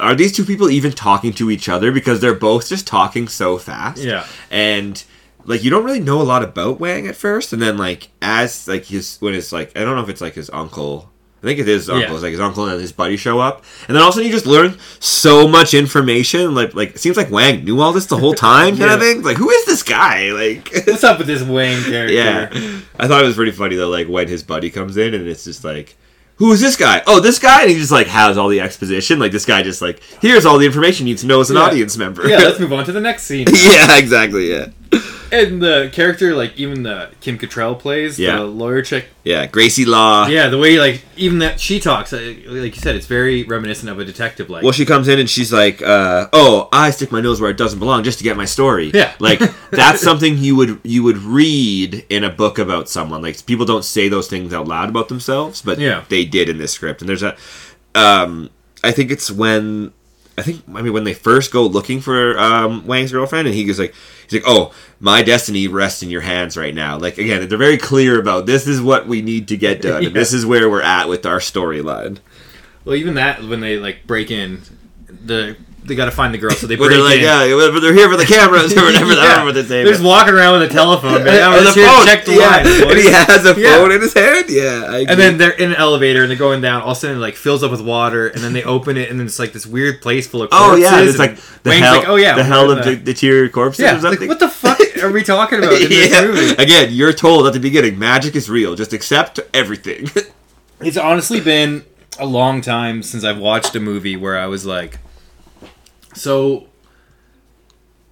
S2: Are these two people even talking to each other because they're both just talking so fast?
S1: Yeah.
S2: and like you don't really know a lot about Wang at first, and then like as like his when it's like I don't know if it's like his uncle. I think it is his uncle.
S1: Yeah.
S2: It's like his uncle and his buddy show up, and then all of a sudden you just learn so much information. Like like it seems like Wang knew all this the whole time, kind of thing. Like who is this guy? Like
S1: What's up with this Wang character?
S2: yeah, I thought it was pretty funny though. Like when his buddy comes in and it's just like. Who is this guy? Oh, this guy, and he just like has all the exposition. Like this guy just like here's all the information you need to know as an
S1: Yeah.
S2: audience member.
S1: Yeah, let's move on to the next scene.
S2: yeah, exactly. Yeah,
S1: And the character, like even the Kim Cattrall plays
S2: Yeah.
S1: the lawyer chick.
S2: yeah. Gracie Law.
S1: Yeah, the way like even that she talks, uh, like you said, it's very reminiscent of a detective. Like,
S2: Well, she comes in and she's like, uh, "Oh, I stick my nose where it doesn't belong just to get my story."
S1: Yeah.
S2: like that's something you would you would read in a book about someone. Like people don't say those things out loud about themselves, but
S1: Yeah.
S2: they did in this script. And there's a, um, I think it's when. I think I mean when they first go looking for um, Wang's girlfriend, and he goes like, he's like, "Oh, my destiny rests in your hands right now." Like again, they're very clear about this is what we need to get done, and this is where we're at with our storyline.
S1: well, even that when they like break in, the they got to find the girl, so they
S2: But
S1: break
S2: they're like,
S1: in.
S2: yeah, but they're here for the cameras or whatever. I
S1: Yeah.
S2: don't know what they say.
S1: They're just walking around with a telephone, man.
S2: And
S1: I'm
S2: the
S1: just here to
S2: phone,
S1: check the
S2: yeah,
S1: lines.
S2: and he has a
S1: Yeah.
S2: phone in his hand. Yeah, I
S1: And then they're in an elevator and they're going down. All of a sudden, it like fills up with water, and then they open it, and then it's like this weird place full of
S2: oh
S1: corpses.
S2: yeah, it's
S1: and
S2: like the hell,
S1: like, oh yeah,
S2: the hell of the deteriorated corpses
S1: yeah. like, what the fuck are we talking about in this movie?
S2: Again, you're told at the beginning, magic is real. Just accept everything.
S1: It's honestly been a long time since I've watched a movie where I was like so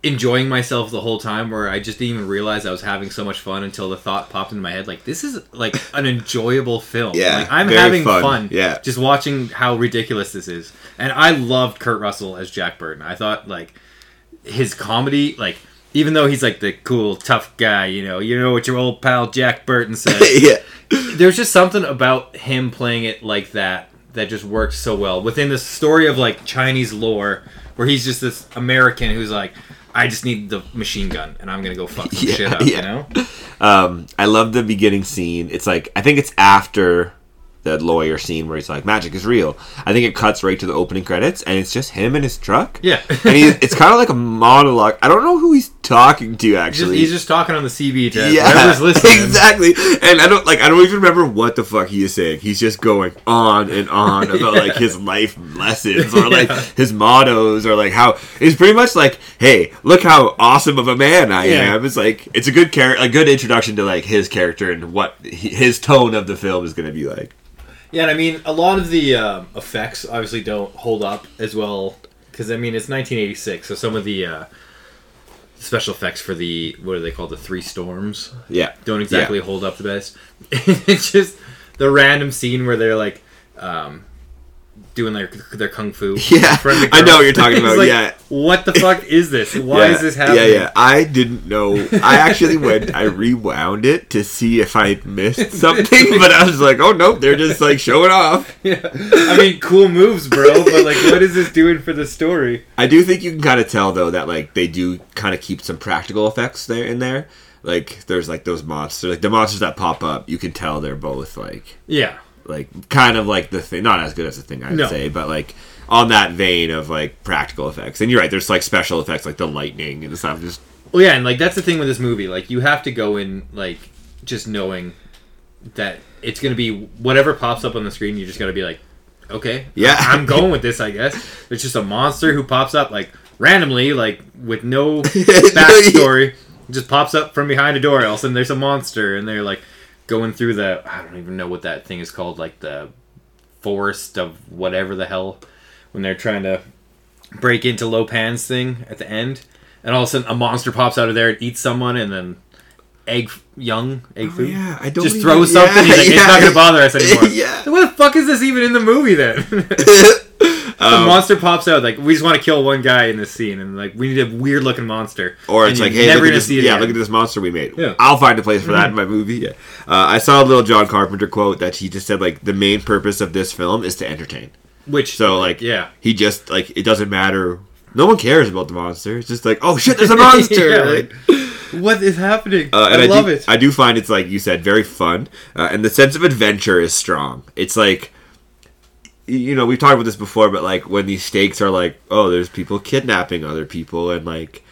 S1: enjoying myself the whole time where I just didn't even realize I was having so much fun until the thought popped into my head like this is like an enjoyable film.
S2: Yeah,
S1: Like I'm having
S2: fun.
S1: fun.
S2: Yeah.
S1: Just watching how ridiculous this is. And I loved Kurt Russell as Jack Burton. I thought like his comedy like even though he's like the cool tough guy, you know, you know what your old pal Jack Burton said
S2: yeah,
S1: there's just something about him playing it like that that just works so well within the story of like Chinese lore where he's just this American who's like I just need the machine gun and I'm gonna go fuck some
S2: Yeah,
S1: shit up,
S2: yeah.
S1: you know?
S2: um, I love the beginning scene. It's like I think it's after the lawyer scene where he's like, "Magic is real." I think it cuts right to the opening credits, and it's just him in his truck.
S1: Yeah.
S2: and he, it's kind of like a monologue. I don't know who he's talking to actually.
S1: he's just talking on the CB to
S2: yeah,
S1: whoever's listening.
S2: exactly. And I don't like. I don't even remember what the fuck he is saying. He's just going on and on about like his life lessons or like
S1: Yeah.
S2: his mottos or like how it's pretty much like, hey, look how awesome of a man I
S1: Yeah.
S2: am. It's like it's a good character, a good introduction to like his character and what he, his tone of the film is going to be like.
S1: Yeah, and I mean, a lot of the um, effects obviously don't hold up as well because I mean it's 1986, so some of the uh, special effects for the what are they called, the three storms,
S2: Yeah,
S1: don't exactly hold up the best. it's just the random scene where they're like um, doing their their kung fu.
S2: Yeah,
S1: in front of the
S2: I know what you're talking about,
S1: like,
S2: yeah.
S1: what the fuck is this? Why
S2: yeah,
S1: is this happening?
S2: Yeah, yeah. I didn't know. I actually went. I rewound it to see if I missed something, but I was like, "Oh nope, they're just like showing off."
S1: Yeah. I mean, cool moves, bro. But like, what is this doing for the story?
S2: I do think you can kind of tell though that like they do kind of keep some practical effects there in there. Like there's like those monsters, like the monsters that pop up. You can tell they're both like
S1: Yeah.
S2: Like kind of like the thing, not as good as the thing I'd
S1: No.
S2: say, but like on that vein of like practical effects. And you're right, there's like special effects like the lightning and stuff. Just
S1: Well, yeah, and like that's the thing with this movie. Like, you have to go in like just knowing that it's gonna be whatever pops up on the screen. You're just gotta be like, okay,
S2: Yeah.
S1: I'm going with this. I guess it's just a monster who pops up like randomly, like with no backstory, just pops up from behind a door. All of a sudden, there's a monster, and they're like going through the I don't even know what that thing is called, like the forest of whatever the hell when they're trying to break into Lopan's thing at the end, and all of a sudden a monster pops out of there and eats someone, and then egg young egg oh, food.
S2: Oh, yeah, I don't
S1: just
S2: even-
S1: throw something.
S2: yeah,
S1: he's like, it's not gonna bother us anymore.
S2: Yeah.
S1: What the fuck is this even in the movie then? the
S2: Um,
S1: monster pops out like we just want to kill one guy in this scene, and like we need a weird looking monster.
S2: Or it's like, hey,
S1: never
S2: look at
S1: gonna
S2: this,
S1: see it
S2: yeah,
S1: again.
S2: look at this monster we made.
S1: Yeah.
S2: I'll find a place for that in my movie. Yeah, uh, I saw a little John Carpenter quote that he just said like the main purpose of this film is to entertain.
S1: Which
S2: So like,
S1: yeah.
S2: he just like it doesn't matter. No one cares about the monster. It's just like, oh shit, there's a monster.
S1: Yeah,
S2: Like,
S1: what is happening?
S2: uh, and
S1: I,
S2: I,
S1: love
S2: do,
S1: it.
S2: I do find it's like you said, very fun, uh, and the sense of adventure is strong. It's like, you know, we've talked about this before, but like when these stakes are like, oh, there's people kidnapping other people, and like,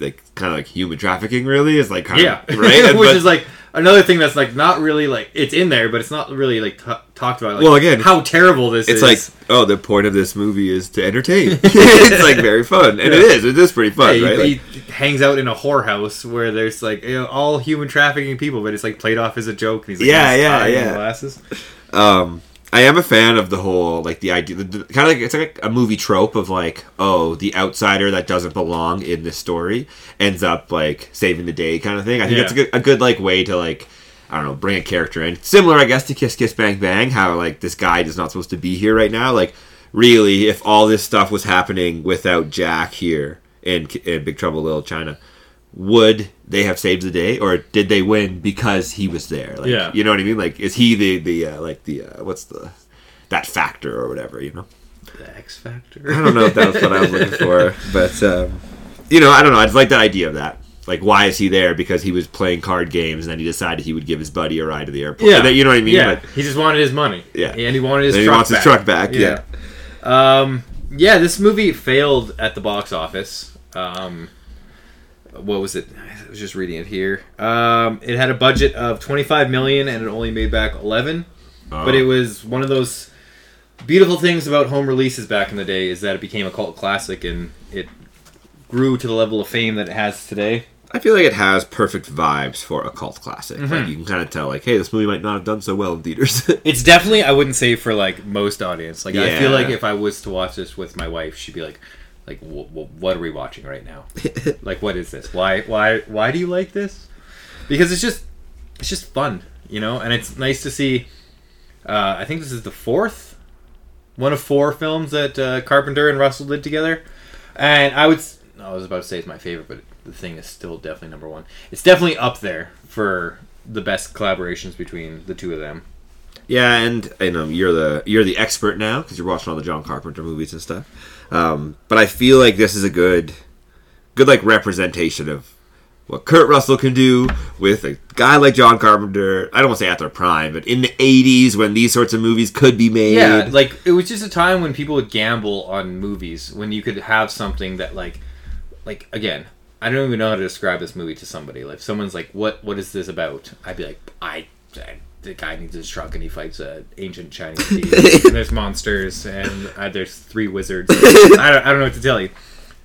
S2: like kind of like human trafficking, really is like kind
S1: yeah,
S2: of right, And-
S1: which
S2: but-
S1: is like another thing that's like not really like it's in there, but it's not really like t- talked about. Like,
S2: Well, again,
S1: how terrible this
S2: it's
S1: is.
S2: It's like, oh, the point of this movie is to entertain. it's like very fun, and it
S1: Yeah.
S2: is. It is pretty fun,
S1: Yeah,
S2: right?
S1: he,
S2: Like-
S1: he hangs out in a whorehouse where there's like you know, all human trafficking people, but it's like played off as a joke. And he's like,
S2: Yeah, yeah, yeah.
S1: Glasses.
S2: um I am a fan of the whole like the idea the, the, kind of like it's like a movie trope of like oh the outsider that doesn't belong in this story ends up like saving the day kind of thing. I think
S1: Yeah.
S2: that's a good, a good like way to like I don't know bring a character in similar I guess to Kiss Kiss Bang Bang how like this guy is not supposed to be here right now like really if all this stuff was happening without Jack here in, in Big Trouble Little China would they have saved the day or did they win because he was there like,
S1: Yeah.
S2: you know what i mean like is he the the uh, like the uh, what's the that factor or whatever you know
S1: The X Factor.
S2: i don't know if that's what i was looking for but um, you know i don't know i just like the idea of that like why is he there because he was playing card games and then he decided he would give his buddy a ride to the airport
S1: Yeah,
S2: you know what i mean
S1: Yeah,
S2: But
S1: he just wanted his money.
S2: Yeah.
S1: and he wanted his
S2: then he
S1: truck
S2: wants
S1: back.
S2: his truck back yeah,
S1: Um, yeah, this movie failed at the box office. Um, what was it? Was just reading it here. Um, it had a budget of 25 million and it only made back 11.
S2: Oh.
S1: But it was one of those beautiful things about home releases back in the day is that it became a cult classic and it grew to the level of fame that it has today.
S2: I feel like it has perfect vibes for a cult classic.
S1: Mm-hmm.
S2: Like you can kind of tell, like, hey, this movie might not have done so well in theaters.
S1: It's definitely I wouldn't say for like most audience. Like I feel like if I was to watch this with my wife, she'd be like, like w- w- what are we watching right now? like what is this? Why why why do you like this? Because it's just it's just fun, you know, and it's nice to see. Uh, I think this is the fourth, one of four films that uh, Carpenter and Russell did together, and I would. I was about to say it's my favorite, but the thing is still definitely number one. It's definitely up there for the best collaborations between the two of them.
S2: Yeah, and you know you're the you're the expert now because you're watching all the John Carpenter movies and stuff. Um, but I feel like this is a good, good like representation of what Kurt Russell can do with a guy like John Carpenter. I don't want to say at their prime, but in the '80s when these sorts of movies could be made.
S1: Yeah, like it was just a time when people would gamble on movies when you could have something that like like again, I don't even know how to describe this movie to somebody. Like someone's like, "What what is this about?" I'd be like, "I, I the guy needs his truck and he fights an ancient Chinese and there's monsters and uh, there's three wizards. I don't, I don't know what to tell you."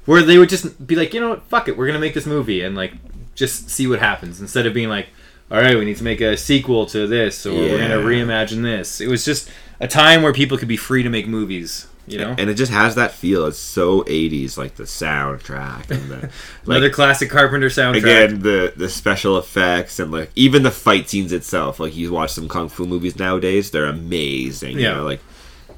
S1: Where they would just be like, "You know what? Fuck it. We're going to make this movie and like just see what happens instead of being like, all right, we need to make a sequel to this, or we're gonna reimagine this. It was just a time where people could be free to make movies. You know,
S2: and it just has that feel. It's so '80s, like the soundtrack and the
S1: another classic Carpenter soundtrack.
S2: again the the special effects and like even the fight scenes itself. Like you watch some kung fu movies nowadays, they're amazing. You
S1: Yeah.
S2: know, like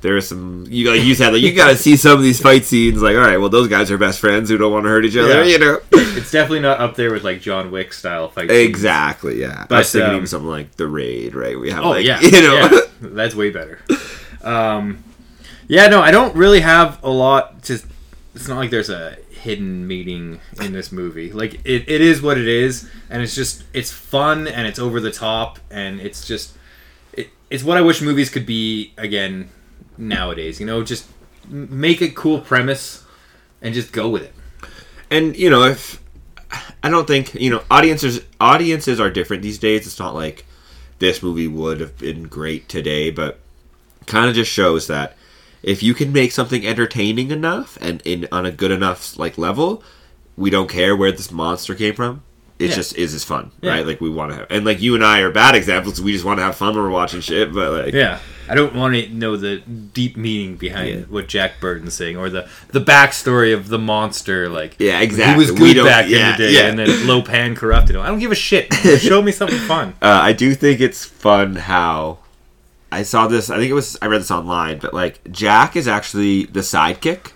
S2: there are some you like you said like you got to see some of these fight scenes. Like all right, well those guys are best friends who don't want to hurt each other.
S1: Yeah.
S2: You know.
S1: it's definitely not up there with like John Wick style fight. scenes.
S2: Exactly. Yeah. I
S1: But,
S2: was thinking
S1: um,
S2: even something like the raid, right? We have
S1: Oh
S2: like
S1: yeah,
S2: you know.
S1: yeah, that's way better. Um, yeah, no, I don't really have a lot to. It's not like there's a hidden meaning in this movie. Like it, it is what it is, and it's just it's fun and it's over the top and it's just it, it's what I wish movies could be again nowadays. You know, just make a cool premise and just go with it.
S2: and you know if i don't think you know audiences audiences are different these days it's not like this movie would have been great today but kind of just shows that if you can make something entertaining enough and in on a good enough like level we don't care where this monster came from it
S1: Yeah.
S2: just is as fun
S1: Yeah.
S2: right like we want to have and like you and i are bad examples we just want to have fun when we're watching shit but like
S1: Yeah, I don't want to know the deep meaning behind
S2: Yeah.
S1: what Jack Burton's saying or the the backstory of the monster. Like,
S2: Yeah, exactly.
S1: He
S2: was
S1: good back in the day,
S2: yeah.
S1: and then Lopan corrupted him. I don't give a shit. Show me something fun.
S2: Uh, I do think it's fun how I saw this. I think it was I read this online, but like Jack is actually the sidekick.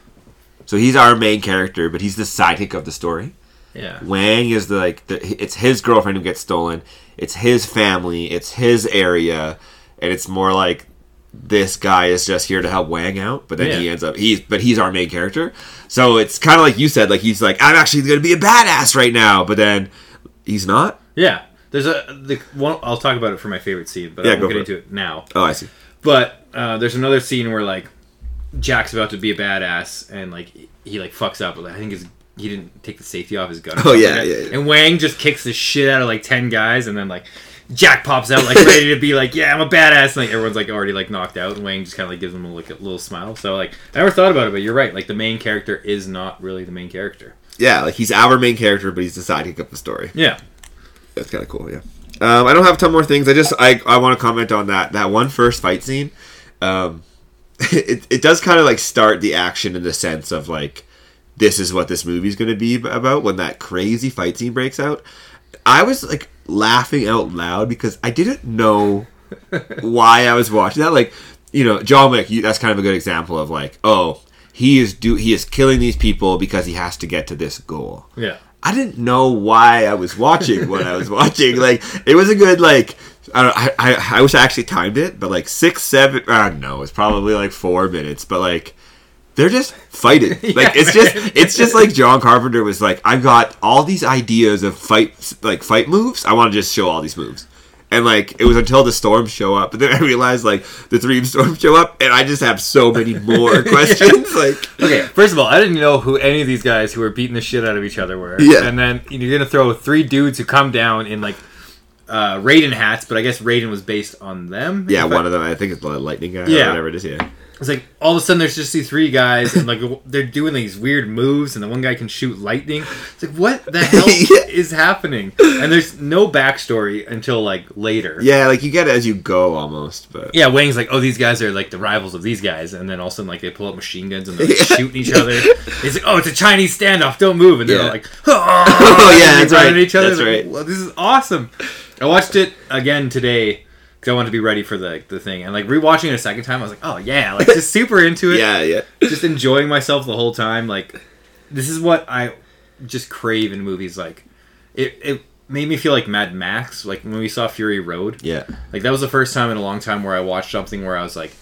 S2: So he's our main character, but he's the sidekick of the story.
S1: Yeah,
S2: Wang is the like the, it's his girlfriend who gets stolen. It's his family. It's his area, and it's more like this guy is just here to help Wang out. But then he ends up he's but he's our main character. So it's kind of like you said, like he's like I'm actually going to be a badass right now, but then he's not.
S1: yeah. There's a the one. I'll talk about it for my favorite scene, but
S2: Yeah,
S1: I won't get into it now.
S2: Oh, I see.
S1: But uh, there's another scene where like Jack's about to be a badass, and like he like fucks up. I think his he didn't take the safety off his gun.
S2: Oh, yeah,
S1: like
S2: yeah, yeah.
S1: And Wang just kicks the shit out of like ten guys, and then like Jack pops out like ready to be like, yeah, I'm a badass. And like everyone's like already like knocked out, and Wang just kind of like gives him a, like a little smile. So like I never thought about it, but you're right. Like the main character is not really the main character.
S2: Yeah, like he's our main character, but he's the sidekick of the story.
S1: Yeah.
S2: That's kind of cool. Yeah. Um, I don't have a ton more things. I just I, I want to comment on that that one first fight scene. Um, it it does kind of like start the action in the sense of like this is what this movie's going to be about when that crazy fight scene breaks out. I was like laughing out loud because I didn't know why I was watching that. Like, you know, John Wick. You, that's kind of a good example of like, oh, he is do he is killing these people because he has to get to this goal.
S1: Yeah.
S2: I didn't know why I was watching what I was watching. Like it was a good like I don't I, I I wish I actually timed it, but like six seven I don't know it's probably like four minutes, but like they're just fighting. Like it's just it's just like John Carpenter was like I've got all these ideas of fight like fight moves. I want to just show all these moves. And like it was until the storms show up, but then I realized like the three storms show up, and I just have so many more questions. Like
S1: Okay, first of all, I didn't know who any of these guys who were beating the shit out of each other were.
S2: Yeah.
S1: And then you're gonna throw three dudes who come down in like uh, Raiden hats, but I guess Raiden was based on them.
S2: yeah,
S1: If I-
S2: one of them I think it's the lightning guy
S1: Yeah.
S2: or whatever it is. Yeah.
S1: It's like all of a sudden there's just these three guys and like they're doing these weird moves and the one guy can shoot lightning. It's like what the hell
S2: Yeah.
S1: is happening? And there's no backstory until like later.
S2: Yeah, like you get it as you go almost, but
S1: Yeah, Wang's like, oh, these guys are like the rivals of these guys, and then all of a sudden, like they pull out machine guns and they're like,
S2: Yeah.
S1: shooting each other. He's like, oh, it's a Chinese standoff, don't move, and they're
S2: Yeah.
S1: like, oh, oh,
S2: yeah,
S1: and
S2: that's right,
S1: at each other.
S2: that's
S1: Like,
S2: right.
S1: Well, this is awesome. I watched it again today because I wanted to be ready for the the thing, and like rewatching it a second time, I was like, oh yeah, like just super into it.
S2: yeah, yeah.
S1: just enjoying myself the whole time. Like this is what I just crave in movies. Like it, it made me feel like Mad Max. Like when we saw Fury Road.
S2: Yeah.
S1: Like that was the first time in a long time where I watched something where I was like,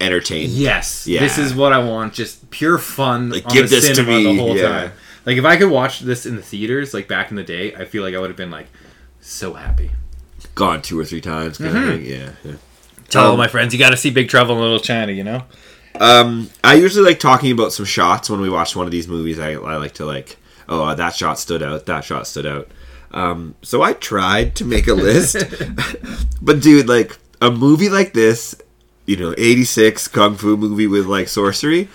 S2: Entertained.
S1: yes,
S2: Yeah.
S1: this is what I want. Just pure fun.
S2: Like,
S1: on
S2: give
S1: the
S2: this to me,
S1: the whole
S2: yeah.
S1: time. Like if I could watch this in the theaters, like back in the day, I feel like I would have been like so happy.
S2: Gone two or three times. Thing. Yeah. yeah.
S1: Tell all
S2: Um,
S1: my friends, you got to see Big Trouble in Little China. You know?
S2: Um, I usually like talking about some shots when we watch one of these movies. I, I like to like, oh, uh, that shot stood out. That shot stood out. Um, so I tried to make a list, but dude, like a movie like this, you know, '86 kung fu movie with like sorcery.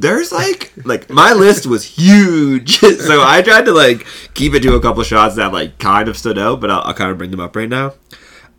S2: There's like like my list was huge, so I tried to like keep it to a couple shots that like kind of stood out, but I'll, I'll kind of bring them up right now.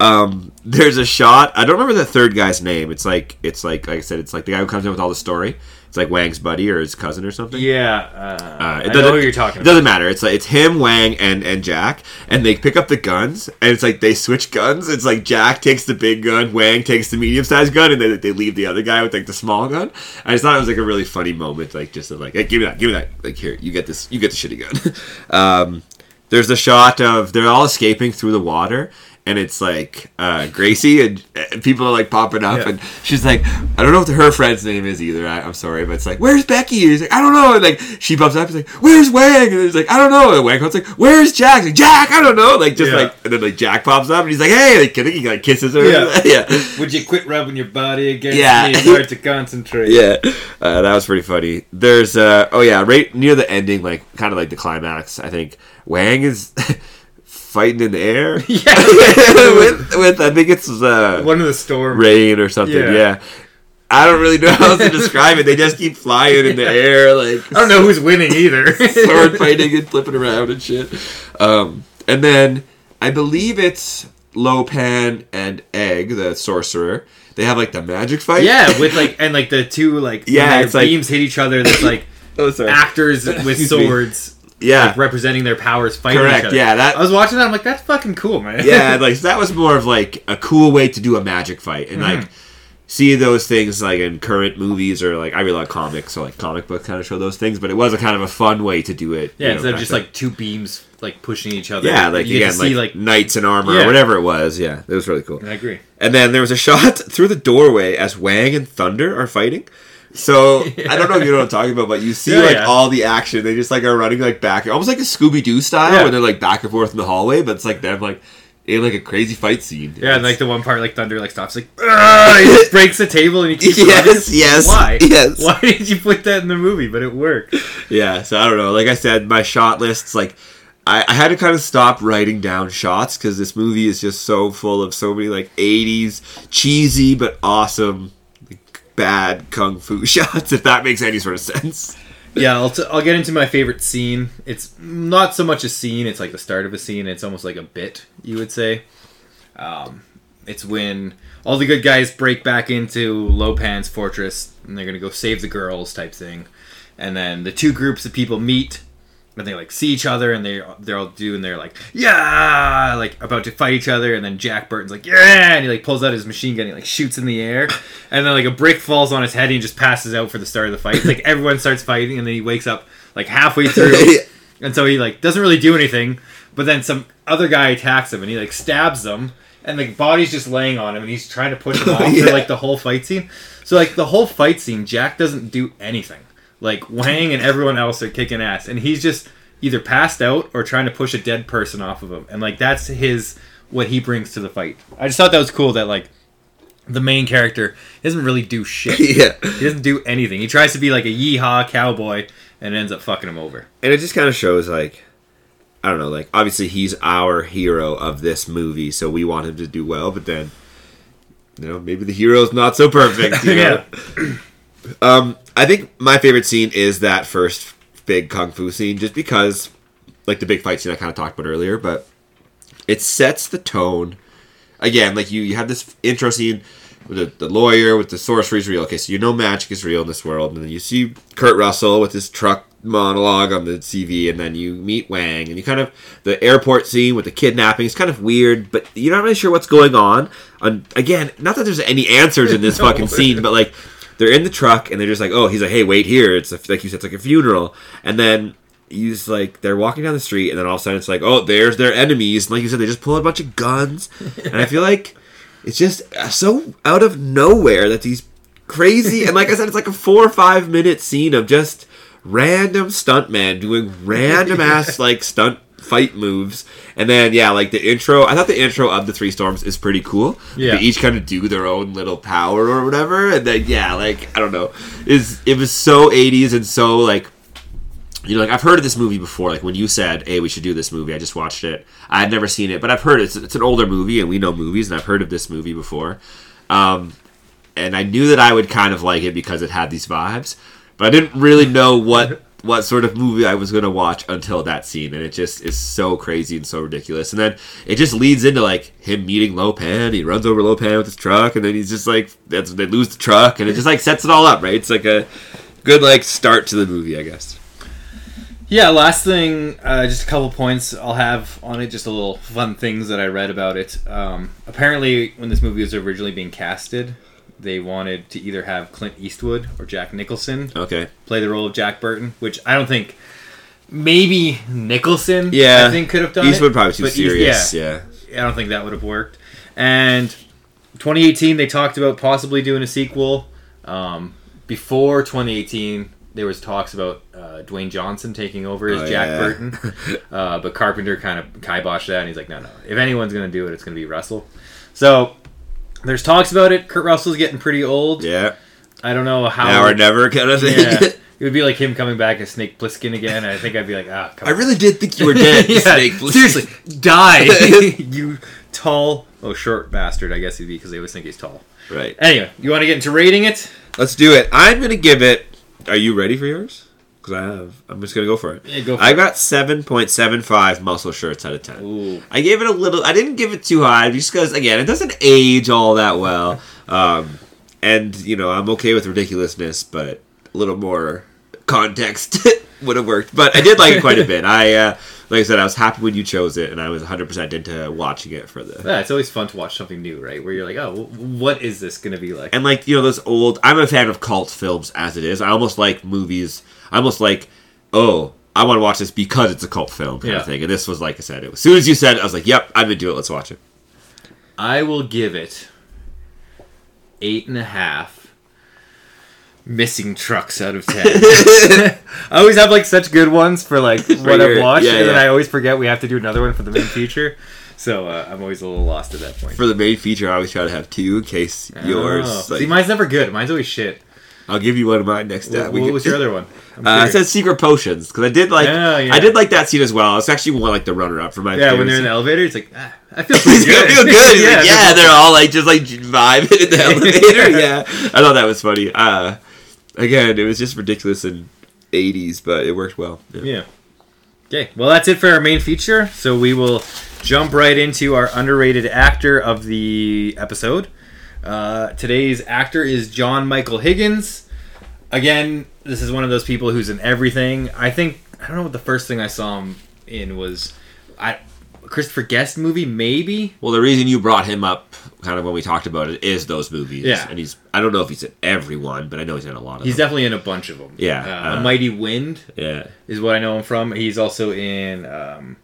S2: Um, there's a shot. I don't remember the third guy's name. It's like it's like like I said, it's like the guy who comes in with all the story. It's like Wang's buddy or his cousin or something.
S1: Yeah. Uh,
S2: Uh,
S1: I know who you're talking
S2: It
S1: about.
S2: doesn't matter. It's like it's him, Wang, and and Jack, and they pick up the guns, and it's like they switch guns. It's like Jack takes the big gun, Wang takes the medium sized gun, and then they leave the other guy with like the small gun. I just thought it was like a really funny moment, like just of like, hey, give me that, give me that, like here, you get this, you get the shitty gun. um, there's the shot of they're all escaping through the water. And it's like uh, Gracie and, and people are like popping up,
S1: Yeah.
S2: and she's like, I don't know what her friend's name is either. I, I'm sorry, but it's like, where's Becky? And he's like, I don't know. And like she pops up, he's like, where's Wang? And he's like, I don't know. And Wang comes like, where's Jack? Like, Jack, I don't know. Like just
S1: Yeah.
S2: like, and then like Jack pops up, and he's like, hey, like, I think he like kisses her.
S1: Yeah.
S2: yeah.
S1: Would you quit rubbing your body against
S2: Yeah.
S1: me? It's hard to concentrate.
S2: Yeah, uh, that was pretty funny. There's, uh, oh yeah, right near the ending, like kind of like the climax. I think Wang is fighting in the air
S1: Yeah.
S2: with, with I think it's uh,
S1: One of the storm.
S2: rain or something.
S1: Yeah.
S2: Yeah. I don't really know how else to describe it. They just keep flying in the air, like
S1: I don't know who's winning either.
S2: sword fighting and flipping around and shit. Um, and then I believe it's Lopan and Egg, the sorcerer. They have like the magic fight.
S1: yeah, with like and like the two like
S2: Yeah, it's like-
S1: beams hit each other. There's like
S2: Oh,
S1: actors with
S2: swords. me. Yeah.
S1: like, representing their powers fighting
S2: Correct,
S1: each other.
S2: yeah, that-
S1: I was watching that. I'm like, that's fucking cool, man.
S2: yeah, like that was more of like a cool way to do a magic fight, and like mm-hmm. see those things like in current movies or like I really like comics, so like comic books kind of show those things, but it was a kind of a fun way to do it.
S1: yeah.
S2: you know,
S1: Instead of just like two beams like pushing each other.
S2: yeah, like
S1: you
S2: again,
S1: to see
S2: like,
S1: like.
S2: knights in armor
S1: Yeah.
S2: or whatever it was. Yeah, it was really cool.
S1: I agree.
S2: And then there was a shot through the doorway as Wang and Thunder are fighting. So I don't know if you know what I'm talking about, but you see
S1: Yeah,
S2: like
S1: yeah.
S2: all the action. They just like are running like back, almost like a Scooby Doo style,
S1: Yeah.
S2: where they're like back and forth in the hallway. But it's like them like in like a crazy fight scene.
S1: Yeah, and like the one part, like Thunder, like stops, like "Ugh," he just breaks the table and he keeps running.
S2: yes, yes,
S1: Why?
S2: yes.
S1: Why did you put that in the movie? But it worked.
S2: Yeah, so I don't know. Like I said, my shot lists like I, I had to kind of stop writing down shots because this movie is just so full of so many like '80s cheesy but awesome bad kung fu shots. If that makes any sort of sense.
S1: Yeah, I'll, t- I'll get into my favorite scene. It's not so much a scene; it's like the start of a scene. It's almost like a bit, you would say. Um, it's when all the good guys break back into Lopan's fortress, and they're gonna go save the girls, type thing. And then the two groups of people meet, and they like see each other, and they they're all doing they're like yeah, like about to fight each other. And then Jack Burton's like yeah, and he like pulls out his machine gun, and he like shoots in the air, and then like a brick falls on his head, and he just passes out for the start of the fight. Like everyone starts fighting, and then he wakes up like halfway through. And so he like doesn't really do anything, but then some other guy attacks him and he like stabs him and the body's just laying on him and he's trying to push him off
S2: Yeah.
S1: for like the whole fight scene. So like the whole fight scene, Jack doesn't do anything. Like Wang and everyone else are kicking ass and he's just either passed out or trying to push a dead person off of him. And like that's his what he brings to the fight. I just thought that was cool that like the main character doesn't really do shit.
S2: yeah,
S1: He doesn't do anything. He tries to be like a yeehaw cowboy and ends up fucking him over.
S2: and it just kind of shows like I don't know, like obviously he's our hero of this movie, so we want him to do well. But then, you know, maybe the hero's not so perfect. Know? Um, I think my favorite scene is that first big kung fu scene, just because, like the big fight scene I kind of talked about earlier, but it sets the tone. Again, like you, you have this intro scene with the, the lawyer with the sorcery's real. Okay, so you know magic is real in this world, and then you see Kurt Russell with his truck monologue on the TV, and then you meet Wang, and you kind of the airport scene with the kidnapping is kind of weird, but you're not really sure what's going on. And again, not that there's any answers in this
S1: No.
S2: fucking scene, but like they're in the truck and they're just like, oh, he's like, hey, wait here. It's a, like you said, it's like a funeral, and then. He's like they're walking down the street, and then all of a sudden it's like, oh, there's their enemies. And like you said, they just pull out a bunch of guns, and I feel like it's just so out of nowhere that these crazy and like I said, it's like a four or five minute scene of just random stuntman doing random ass like stunt fight moves. And then yeah, like the intro. I thought the intro of the Three Storms is pretty cool.
S1: Yeah.
S2: They each kind of do their own little power or whatever. And then yeah, like I don't know, is it was so 80s and so like you know, like I've heard of this movie before. Like when you said, "Hey, we should do this movie," I just watched it. I had never seen it, but I've heard it. it's, it's an older movie, and we know movies, and I've heard of this movie before. Um, and I knew that I would kind of like it because it had these vibes, but I didn't really know what what sort of movie I was to watch until that scene, and it just is so crazy and so ridiculous. And then it just leads into like him meeting Lopan. He runs over Lopan with his truck, and then he's just like that's they lose the truck, and it just like sets it all up. Right? It's like a good like start to the movie, I guess.
S1: Yeah, last thing, uh, just a couple points I'll have on it, just a little fun things that I read about it. Um, apparently, when this movie was originally being casted, they wanted to either have Clint Eastwood or Jack Nicholson
S2: Okay.
S1: play the role of Jack Burton, which I don't think. Maybe Nicholson,
S2: Yeah,
S1: I think could have done
S2: Eastwood
S1: it.
S2: probably too
S1: but East-
S2: serious.
S1: yeah,
S2: yeah.
S1: I don't think that would have worked. And 2018, they talked about possibly doing a sequel. Um, before 2018, there was talks about uh, Dwayne Johnson taking over as
S2: Oh,
S1: Jack
S2: yeah.
S1: Burton, uh, but Carpenter kind of kiboshed that, and he's like, no, no. If anyone's gonna do it, it's gonna be Russell. So there's talks about it. Kurt Russell's getting pretty old.
S2: Yeah.
S1: I don't know how.
S2: Now or never kind of thing.
S1: Yeah. It would be like him coming back as Snake Plissken again. I think I'd be like, ah, come
S2: I really did think you were dead,
S1: Yeah,
S2: Snake. Plissken.
S1: Seriously, die, you tall, oh short bastard. I guess he'd be because they always think he's tall.
S2: Right.
S1: Anyway, you want to get into rating it?
S2: Let's do it. I'm gonna give it. Are you ready for yours? Because I have. I'm just gonna go for it.
S1: Yeah, go for
S2: I
S1: it.
S2: got seven point seven five muscle shirts out of ten.
S1: Ooh,
S2: I gave it a little. I didn't give it too high just because again it doesn't age all that well. Um, and you know I'm okay with ridiculousness, but a little more context would have worked. But I did like it quite a bit. I uh, like I said, I was happy when you chose it, and I was 100 percent into watching it for the.
S1: yeah, it's always fun to watch something new, right? Where you're like, oh, what is this gonna be like?
S2: And like you know those old. I'm a fan of cult films as it is. I almost like movies. I almost like oh. I want to watch this because it's a cult film kind
S1: Yeah.
S2: of thing. And this was like I said, it was, as soon as you said, it, I was like, "Yep, I'm into it. Let's watch it."
S1: I will give it eight and a half missing trucks out of ten. I always have like such good ones for like what I've watched,
S2: yeah,
S1: and then. I always forget we have to do another one for the main feature. So uh, I'm always a little lost at that point.
S2: For the main feature, I always try to have two in case yours.
S1: Oh.
S2: like-
S1: See, mine's never good. Mine's always shit.
S2: I'll give you one of mine next
S1: What,
S2: time. We
S1: what
S2: can-
S1: was your other one?
S2: Uh, I said secret potions because I did like.
S1: Oh, yeah.
S2: I did like that scene as well. It's actually one like the runner up for my.
S1: yeah, when they're in the elevator, it's like ah, I feel pretty good.
S2: feel good.
S1: Yeah,
S2: like, yeah, they're all like just like vibing in the elevator. yeah, I thought that was funny. Uh, again, it was just ridiculous in '80s, but it worked well. Yeah.
S1: Yeah. Okay, well, that's it for our main feature. So we will jump right into our underrated actor of the episode. Uh, today's actor is John Michael Higgins. Again, this is one of those people who's in everything. I think I don't know what the first thing I saw him in was, I Christopher Guest movie maybe.
S2: Well, the reason you brought him up, kind of when we talked about it, is those movies.
S1: Yeah.
S2: and he's. I don't know if he's in every one, but I know he's in a lot of
S1: He's
S2: them.
S1: definitely in a bunch of them.
S2: Yeah,
S1: uh,
S2: uh,
S1: A Mighty Wind
S2: yeah,
S1: is what I know him from. He's also in um,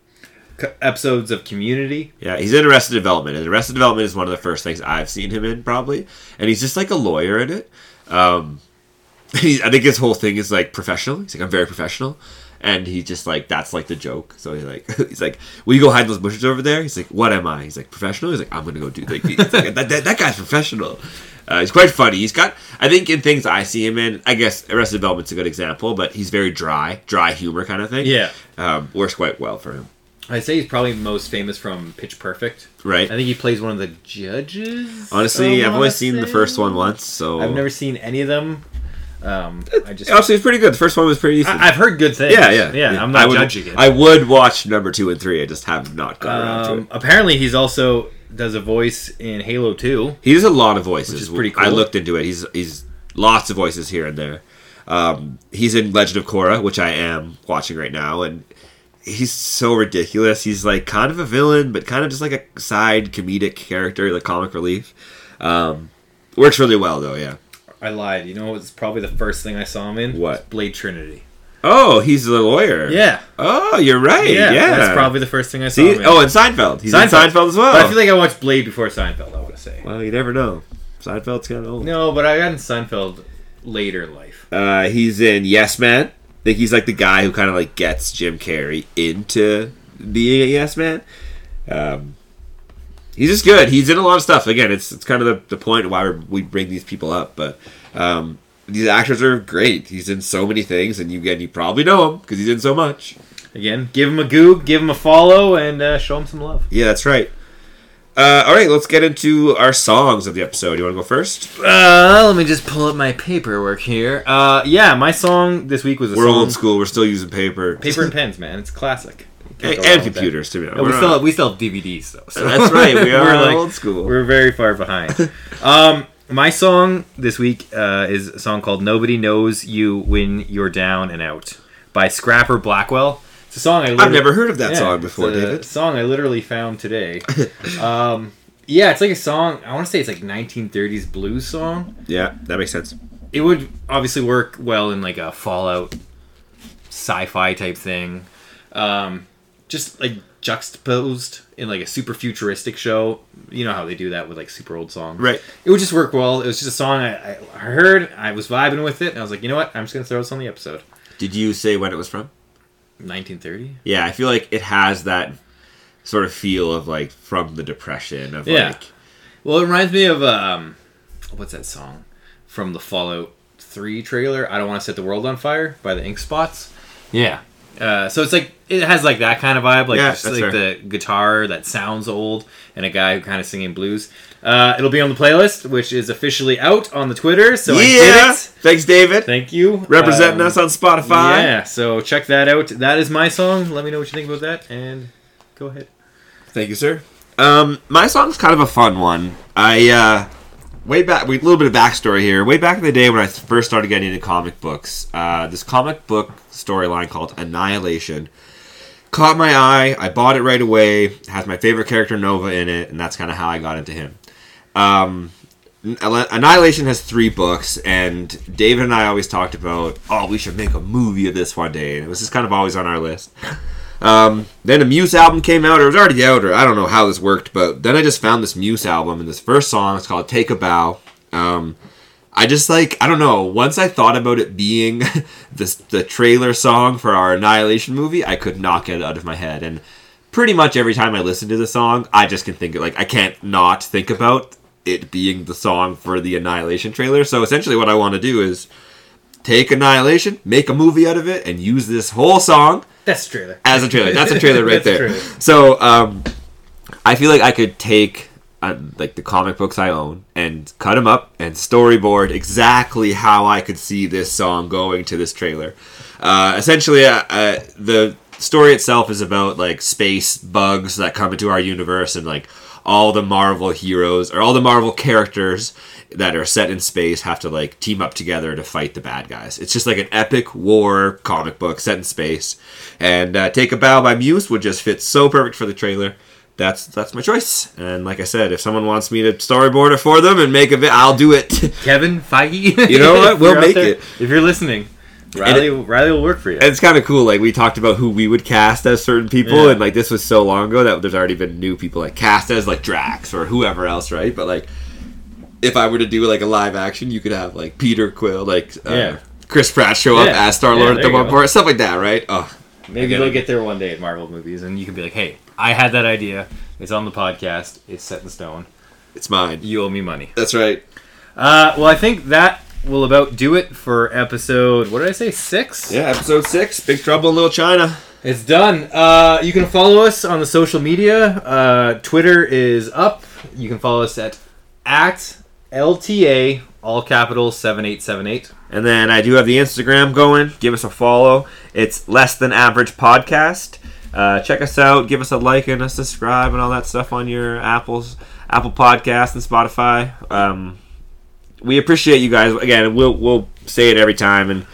S1: episodes of Community.
S2: yeah. He's in Arrested Development, and Arrested Development is one of the first things I've seen him in, probably. And he's just like a lawyer in it. Um, he, I think his whole thing is like professional. He's like, I'm very professional. And he just like that's like the joke. So he's like he's like, Will you go hide in those bushes over there? He's like, What am I? He's like, professional? He's like, I'm gonna go do like, like that, that, that guy's professional. Uh, he's quite funny. He's got I think in things I see him in, I guess Arrested Development's a good example, but he's very dry, dry humor kind of thing.
S1: Yeah.
S2: Um, works quite well for him.
S1: I'd say he's probably most famous from Pitch Perfect.
S2: Right.
S1: I think he plays one of the judges.
S2: Honestly, I've only seen the first one once, so
S1: I've never seen any of them. Um, I just
S2: Honestly, it's pretty good. The first one was pretty decent.
S1: I, have heard good things.
S2: yeah, yeah,
S1: yeah. I'm not
S2: I would,
S1: judging it.
S2: I would watch number two and three. I just have not got around to
S1: um,
S2: it.
S1: apparently, he's also does a voice in Halo Two.
S2: He does a lot of voices,
S1: Which is pretty cool.
S2: I looked into it. He's he's lots of voices here and there. Um, he's in Legend of Korra, which I am watching right now, and he's so ridiculous. He's like kind of a villain, but kind of just like a side comedic character, like comic relief. Um, works really well though. Yeah.
S1: I lied. You know, it's probably the first thing I saw him in.
S2: What?
S1: Blade Trinity.
S2: Oh, he's the lawyer.
S1: Yeah,
S2: Oh, you're right. Yeah.
S1: That's probably the first thing I saw
S2: See?
S1: him in.
S2: Oh, and Seinfeld. He's in
S1: Seinfeld.
S2: Seinfeld as well.
S1: but I feel like I watched Blade before Seinfeld. I want to say.
S2: well, you never know. Seinfeld's kind of old.
S1: No, but I got in Seinfeld later in life.
S2: Uh, he's in Yes Man. Think he's like the guy who kind of like gets Jim Carrey into being a yes man. Um, he's just good. He's in a lot of stuff. Again, it's it's kind of the, the point why we bring these people up, but um, these actors are great. He's in so many things, and you again you probably know him because he's in so much.
S1: Again, give him a goog, give him a follow, and uh, show him some love.
S2: Yeah, that's right. Uh, all right, let's get into our songs of the episode. You want to go first?
S1: Uh, let me just pull up my paperwork here. Uh, yeah, my song this week was a
S2: We're
S1: song.
S2: old school. We're still using paper.
S1: Paper and pens, man. It's classic.
S2: and,
S1: Can't go wrong
S2: and
S1: with that.
S2: computers too.
S1: No, we still have, we still have DVDs though. So.
S2: That's right. We are
S1: We're, like-
S2: old school.
S1: We're very far behind. um, my song this week uh, is a song called "Nobody Knows You When You're Down and Out" by Scrapper Blackwell. It's a song I
S2: I've never heard of that
S1: Yeah,
S2: song before,
S1: it's a
S2: David.
S1: Song I literally found today. um, yeah, it's like a song. I want to say it's like 1930s blues song.
S2: Yeah, that makes sense.
S1: It would obviously work well in like a Fallout sci-fi type thing. Um, just like juxtaposed in like a super futuristic show. You know how they do that with like super old songs.
S2: Right.
S1: It would just work well. It was just a song I, I heard. I was vibing with it, and I was like, you know what? I'm just gonna throw this on the episode.
S2: Did you say when it was from?
S1: 1930.
S2: Yeah, I feel like it has that sort of feel of like from the depression of
S1: Yeah.
S2: like
S1: Well, it reminds me of um, what's that song from the Fallout Three trailer? I don't want to set the world on fire by the Ink Spots. Yeah. Uh, so it's like it has like that kind of vibe, like
S2: Yeah,
S1: just like
S2: fair.
S1: the guitar that sounds old, and a guy who kind of singing blues. Uh, it'll be on the playlist, which is officially out on the Twitter. So I
S2: yeah.
S1: it.
S2: Thanks, David.
S1: Thank you,
S2: Representing
S1: Um,
S2: us on Spotify.
S1: Yeah, so check that out. That is my song. Let me know what you think about that, and go ahead.
S2: Thank you, sir. Um, my song's kind of a fun one. I uh, way back, a little bit of backstory here. Way back in the day when I first started getting into comic books, uh, this comic book storyline called Annihilation caught my eye. I bought it right away. It has my favorite character Nova in it, and that's kind of how I got into him. Um, Annihilation has three books, and David and I always talked about, oh, we should make a movie of this one day, and it was just kind of always on our list. Um, then a Muse album came out, or it was already out, or I don't know how this worked, but then I just found this Muse album, and this first song is called "Take a Bow." Um, I just like I don't know. Once I thought about it being this the trailer song for our Annihilation movie, I could not get it out of my head, and pretty much every time I listen to the song, I just can think it like I can't not think about it being the song for the Annihilation trailer. So essentially, what I want to do is take Annihilation, make a movie out of it, and use this whole song
S1: That's the trailer.
S2: as a trailer. That's a trailer right
S1: That's
S2: there.
S1: trailer.
S2: So um, I feel like I could take uh, like the comic books I own and cut them up and storyboard exactly how I could see this song going to this trailer. Uh, essentially, uh, uh, the story itself is about like space bugs that come into our universe and like all the Marvel heroes or all the Marvel characters that are set in space have to like team up together to fight the bad guys. It's just like an epic war comic book set in space. And uh, Take a Bow by Muse would just fit so perfect for the trailer. That's that's my choice. And like I said, if someone wants me to storyboard it for them and make a bit, I'll do it.
S1: Kevin Feige.
S2: You know what? We'll make
S1: there-
S2: it.
S1: If you're listening, Riley, Riley will work for you.
S2: And it's kind of cool. Like we talked about who we would cast as certain people,
S1: Yeah.
S2: and like this was so long ago that there's already been new people like cast as like Drax or whoever else, right? But like, if I were to do like a live action, you could have like Peter Quill, like uh,
S1: Yeah.
S2: Chris Pratt show up
S1: Yeah.
S2: as Star
S1: Yeah,
S2: Lord at
S1: there
S2: the
S1: you
S2: one
S1: go.
S2: part, stuff like that, right? Oh,
S1: Maybe they'll get there one day at Marvel movies, and you can be like, "Hey, I had that idea. It's on the podcast. It's set in stone.
S2: it's mine.
S1: You owe me money."
S2: That's right.
S1: Uh, well, I think that will about do it for episode. What did I say? Six.
S2: Yeah, episode six, Big Trouble in Little China.
S1: It's done. Uh, you can follow us on the social media. Uh, Twitter is up. You can follow us at at LTA all capitals seven eight seven eight.
S2: And then I do have the Instagram going. Give us a follow. It's Less Than Average Podcast. Uh, check us out. Give us a like and a subscribe and all that stuff on your Apple's Apple Podcast and Spotify. Um, we appreciate you guys. Again, we'll we'll say it every time, and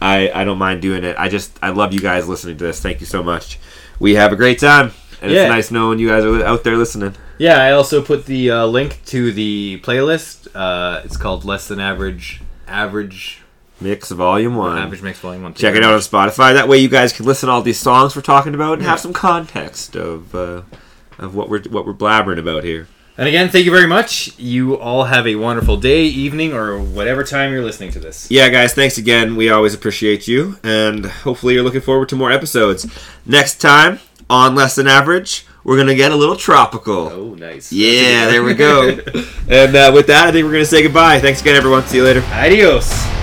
S2: I I don't mind doing it. I just I love you guys listening to this. Thank you so much. We have a great time, and
S1: Yeah.
S2: it's nice knowing you guys are out there listening.
S1: Yeah, I also put the uh, link to the playlist. Uh, it's called Less Than Average Average
S2: Mix Volume One.
S1: Average Mix Volume One.
S2: Check it out on Spotify. That way, you guys can listen to all these songs we're talking about and
S1: Yeah.
S2: have some context of uh, of what we're what we're blabbering about here.
S1: And again, thank you very much. You all have a wonderful day, evening, or whatever time you're listening to this.
S2: Yeah, guys, thanks again. We always appreciate you, and hopefully you're looking forward to more episodes. Next time on Less Than Average, we're gonna get a little tropical.
S1: Oh, nice.
S2: Yeah, there we go. and uh, with that, I think we're gonna say goodbye. Thanks again, everyone. See you later.
S1: Adios.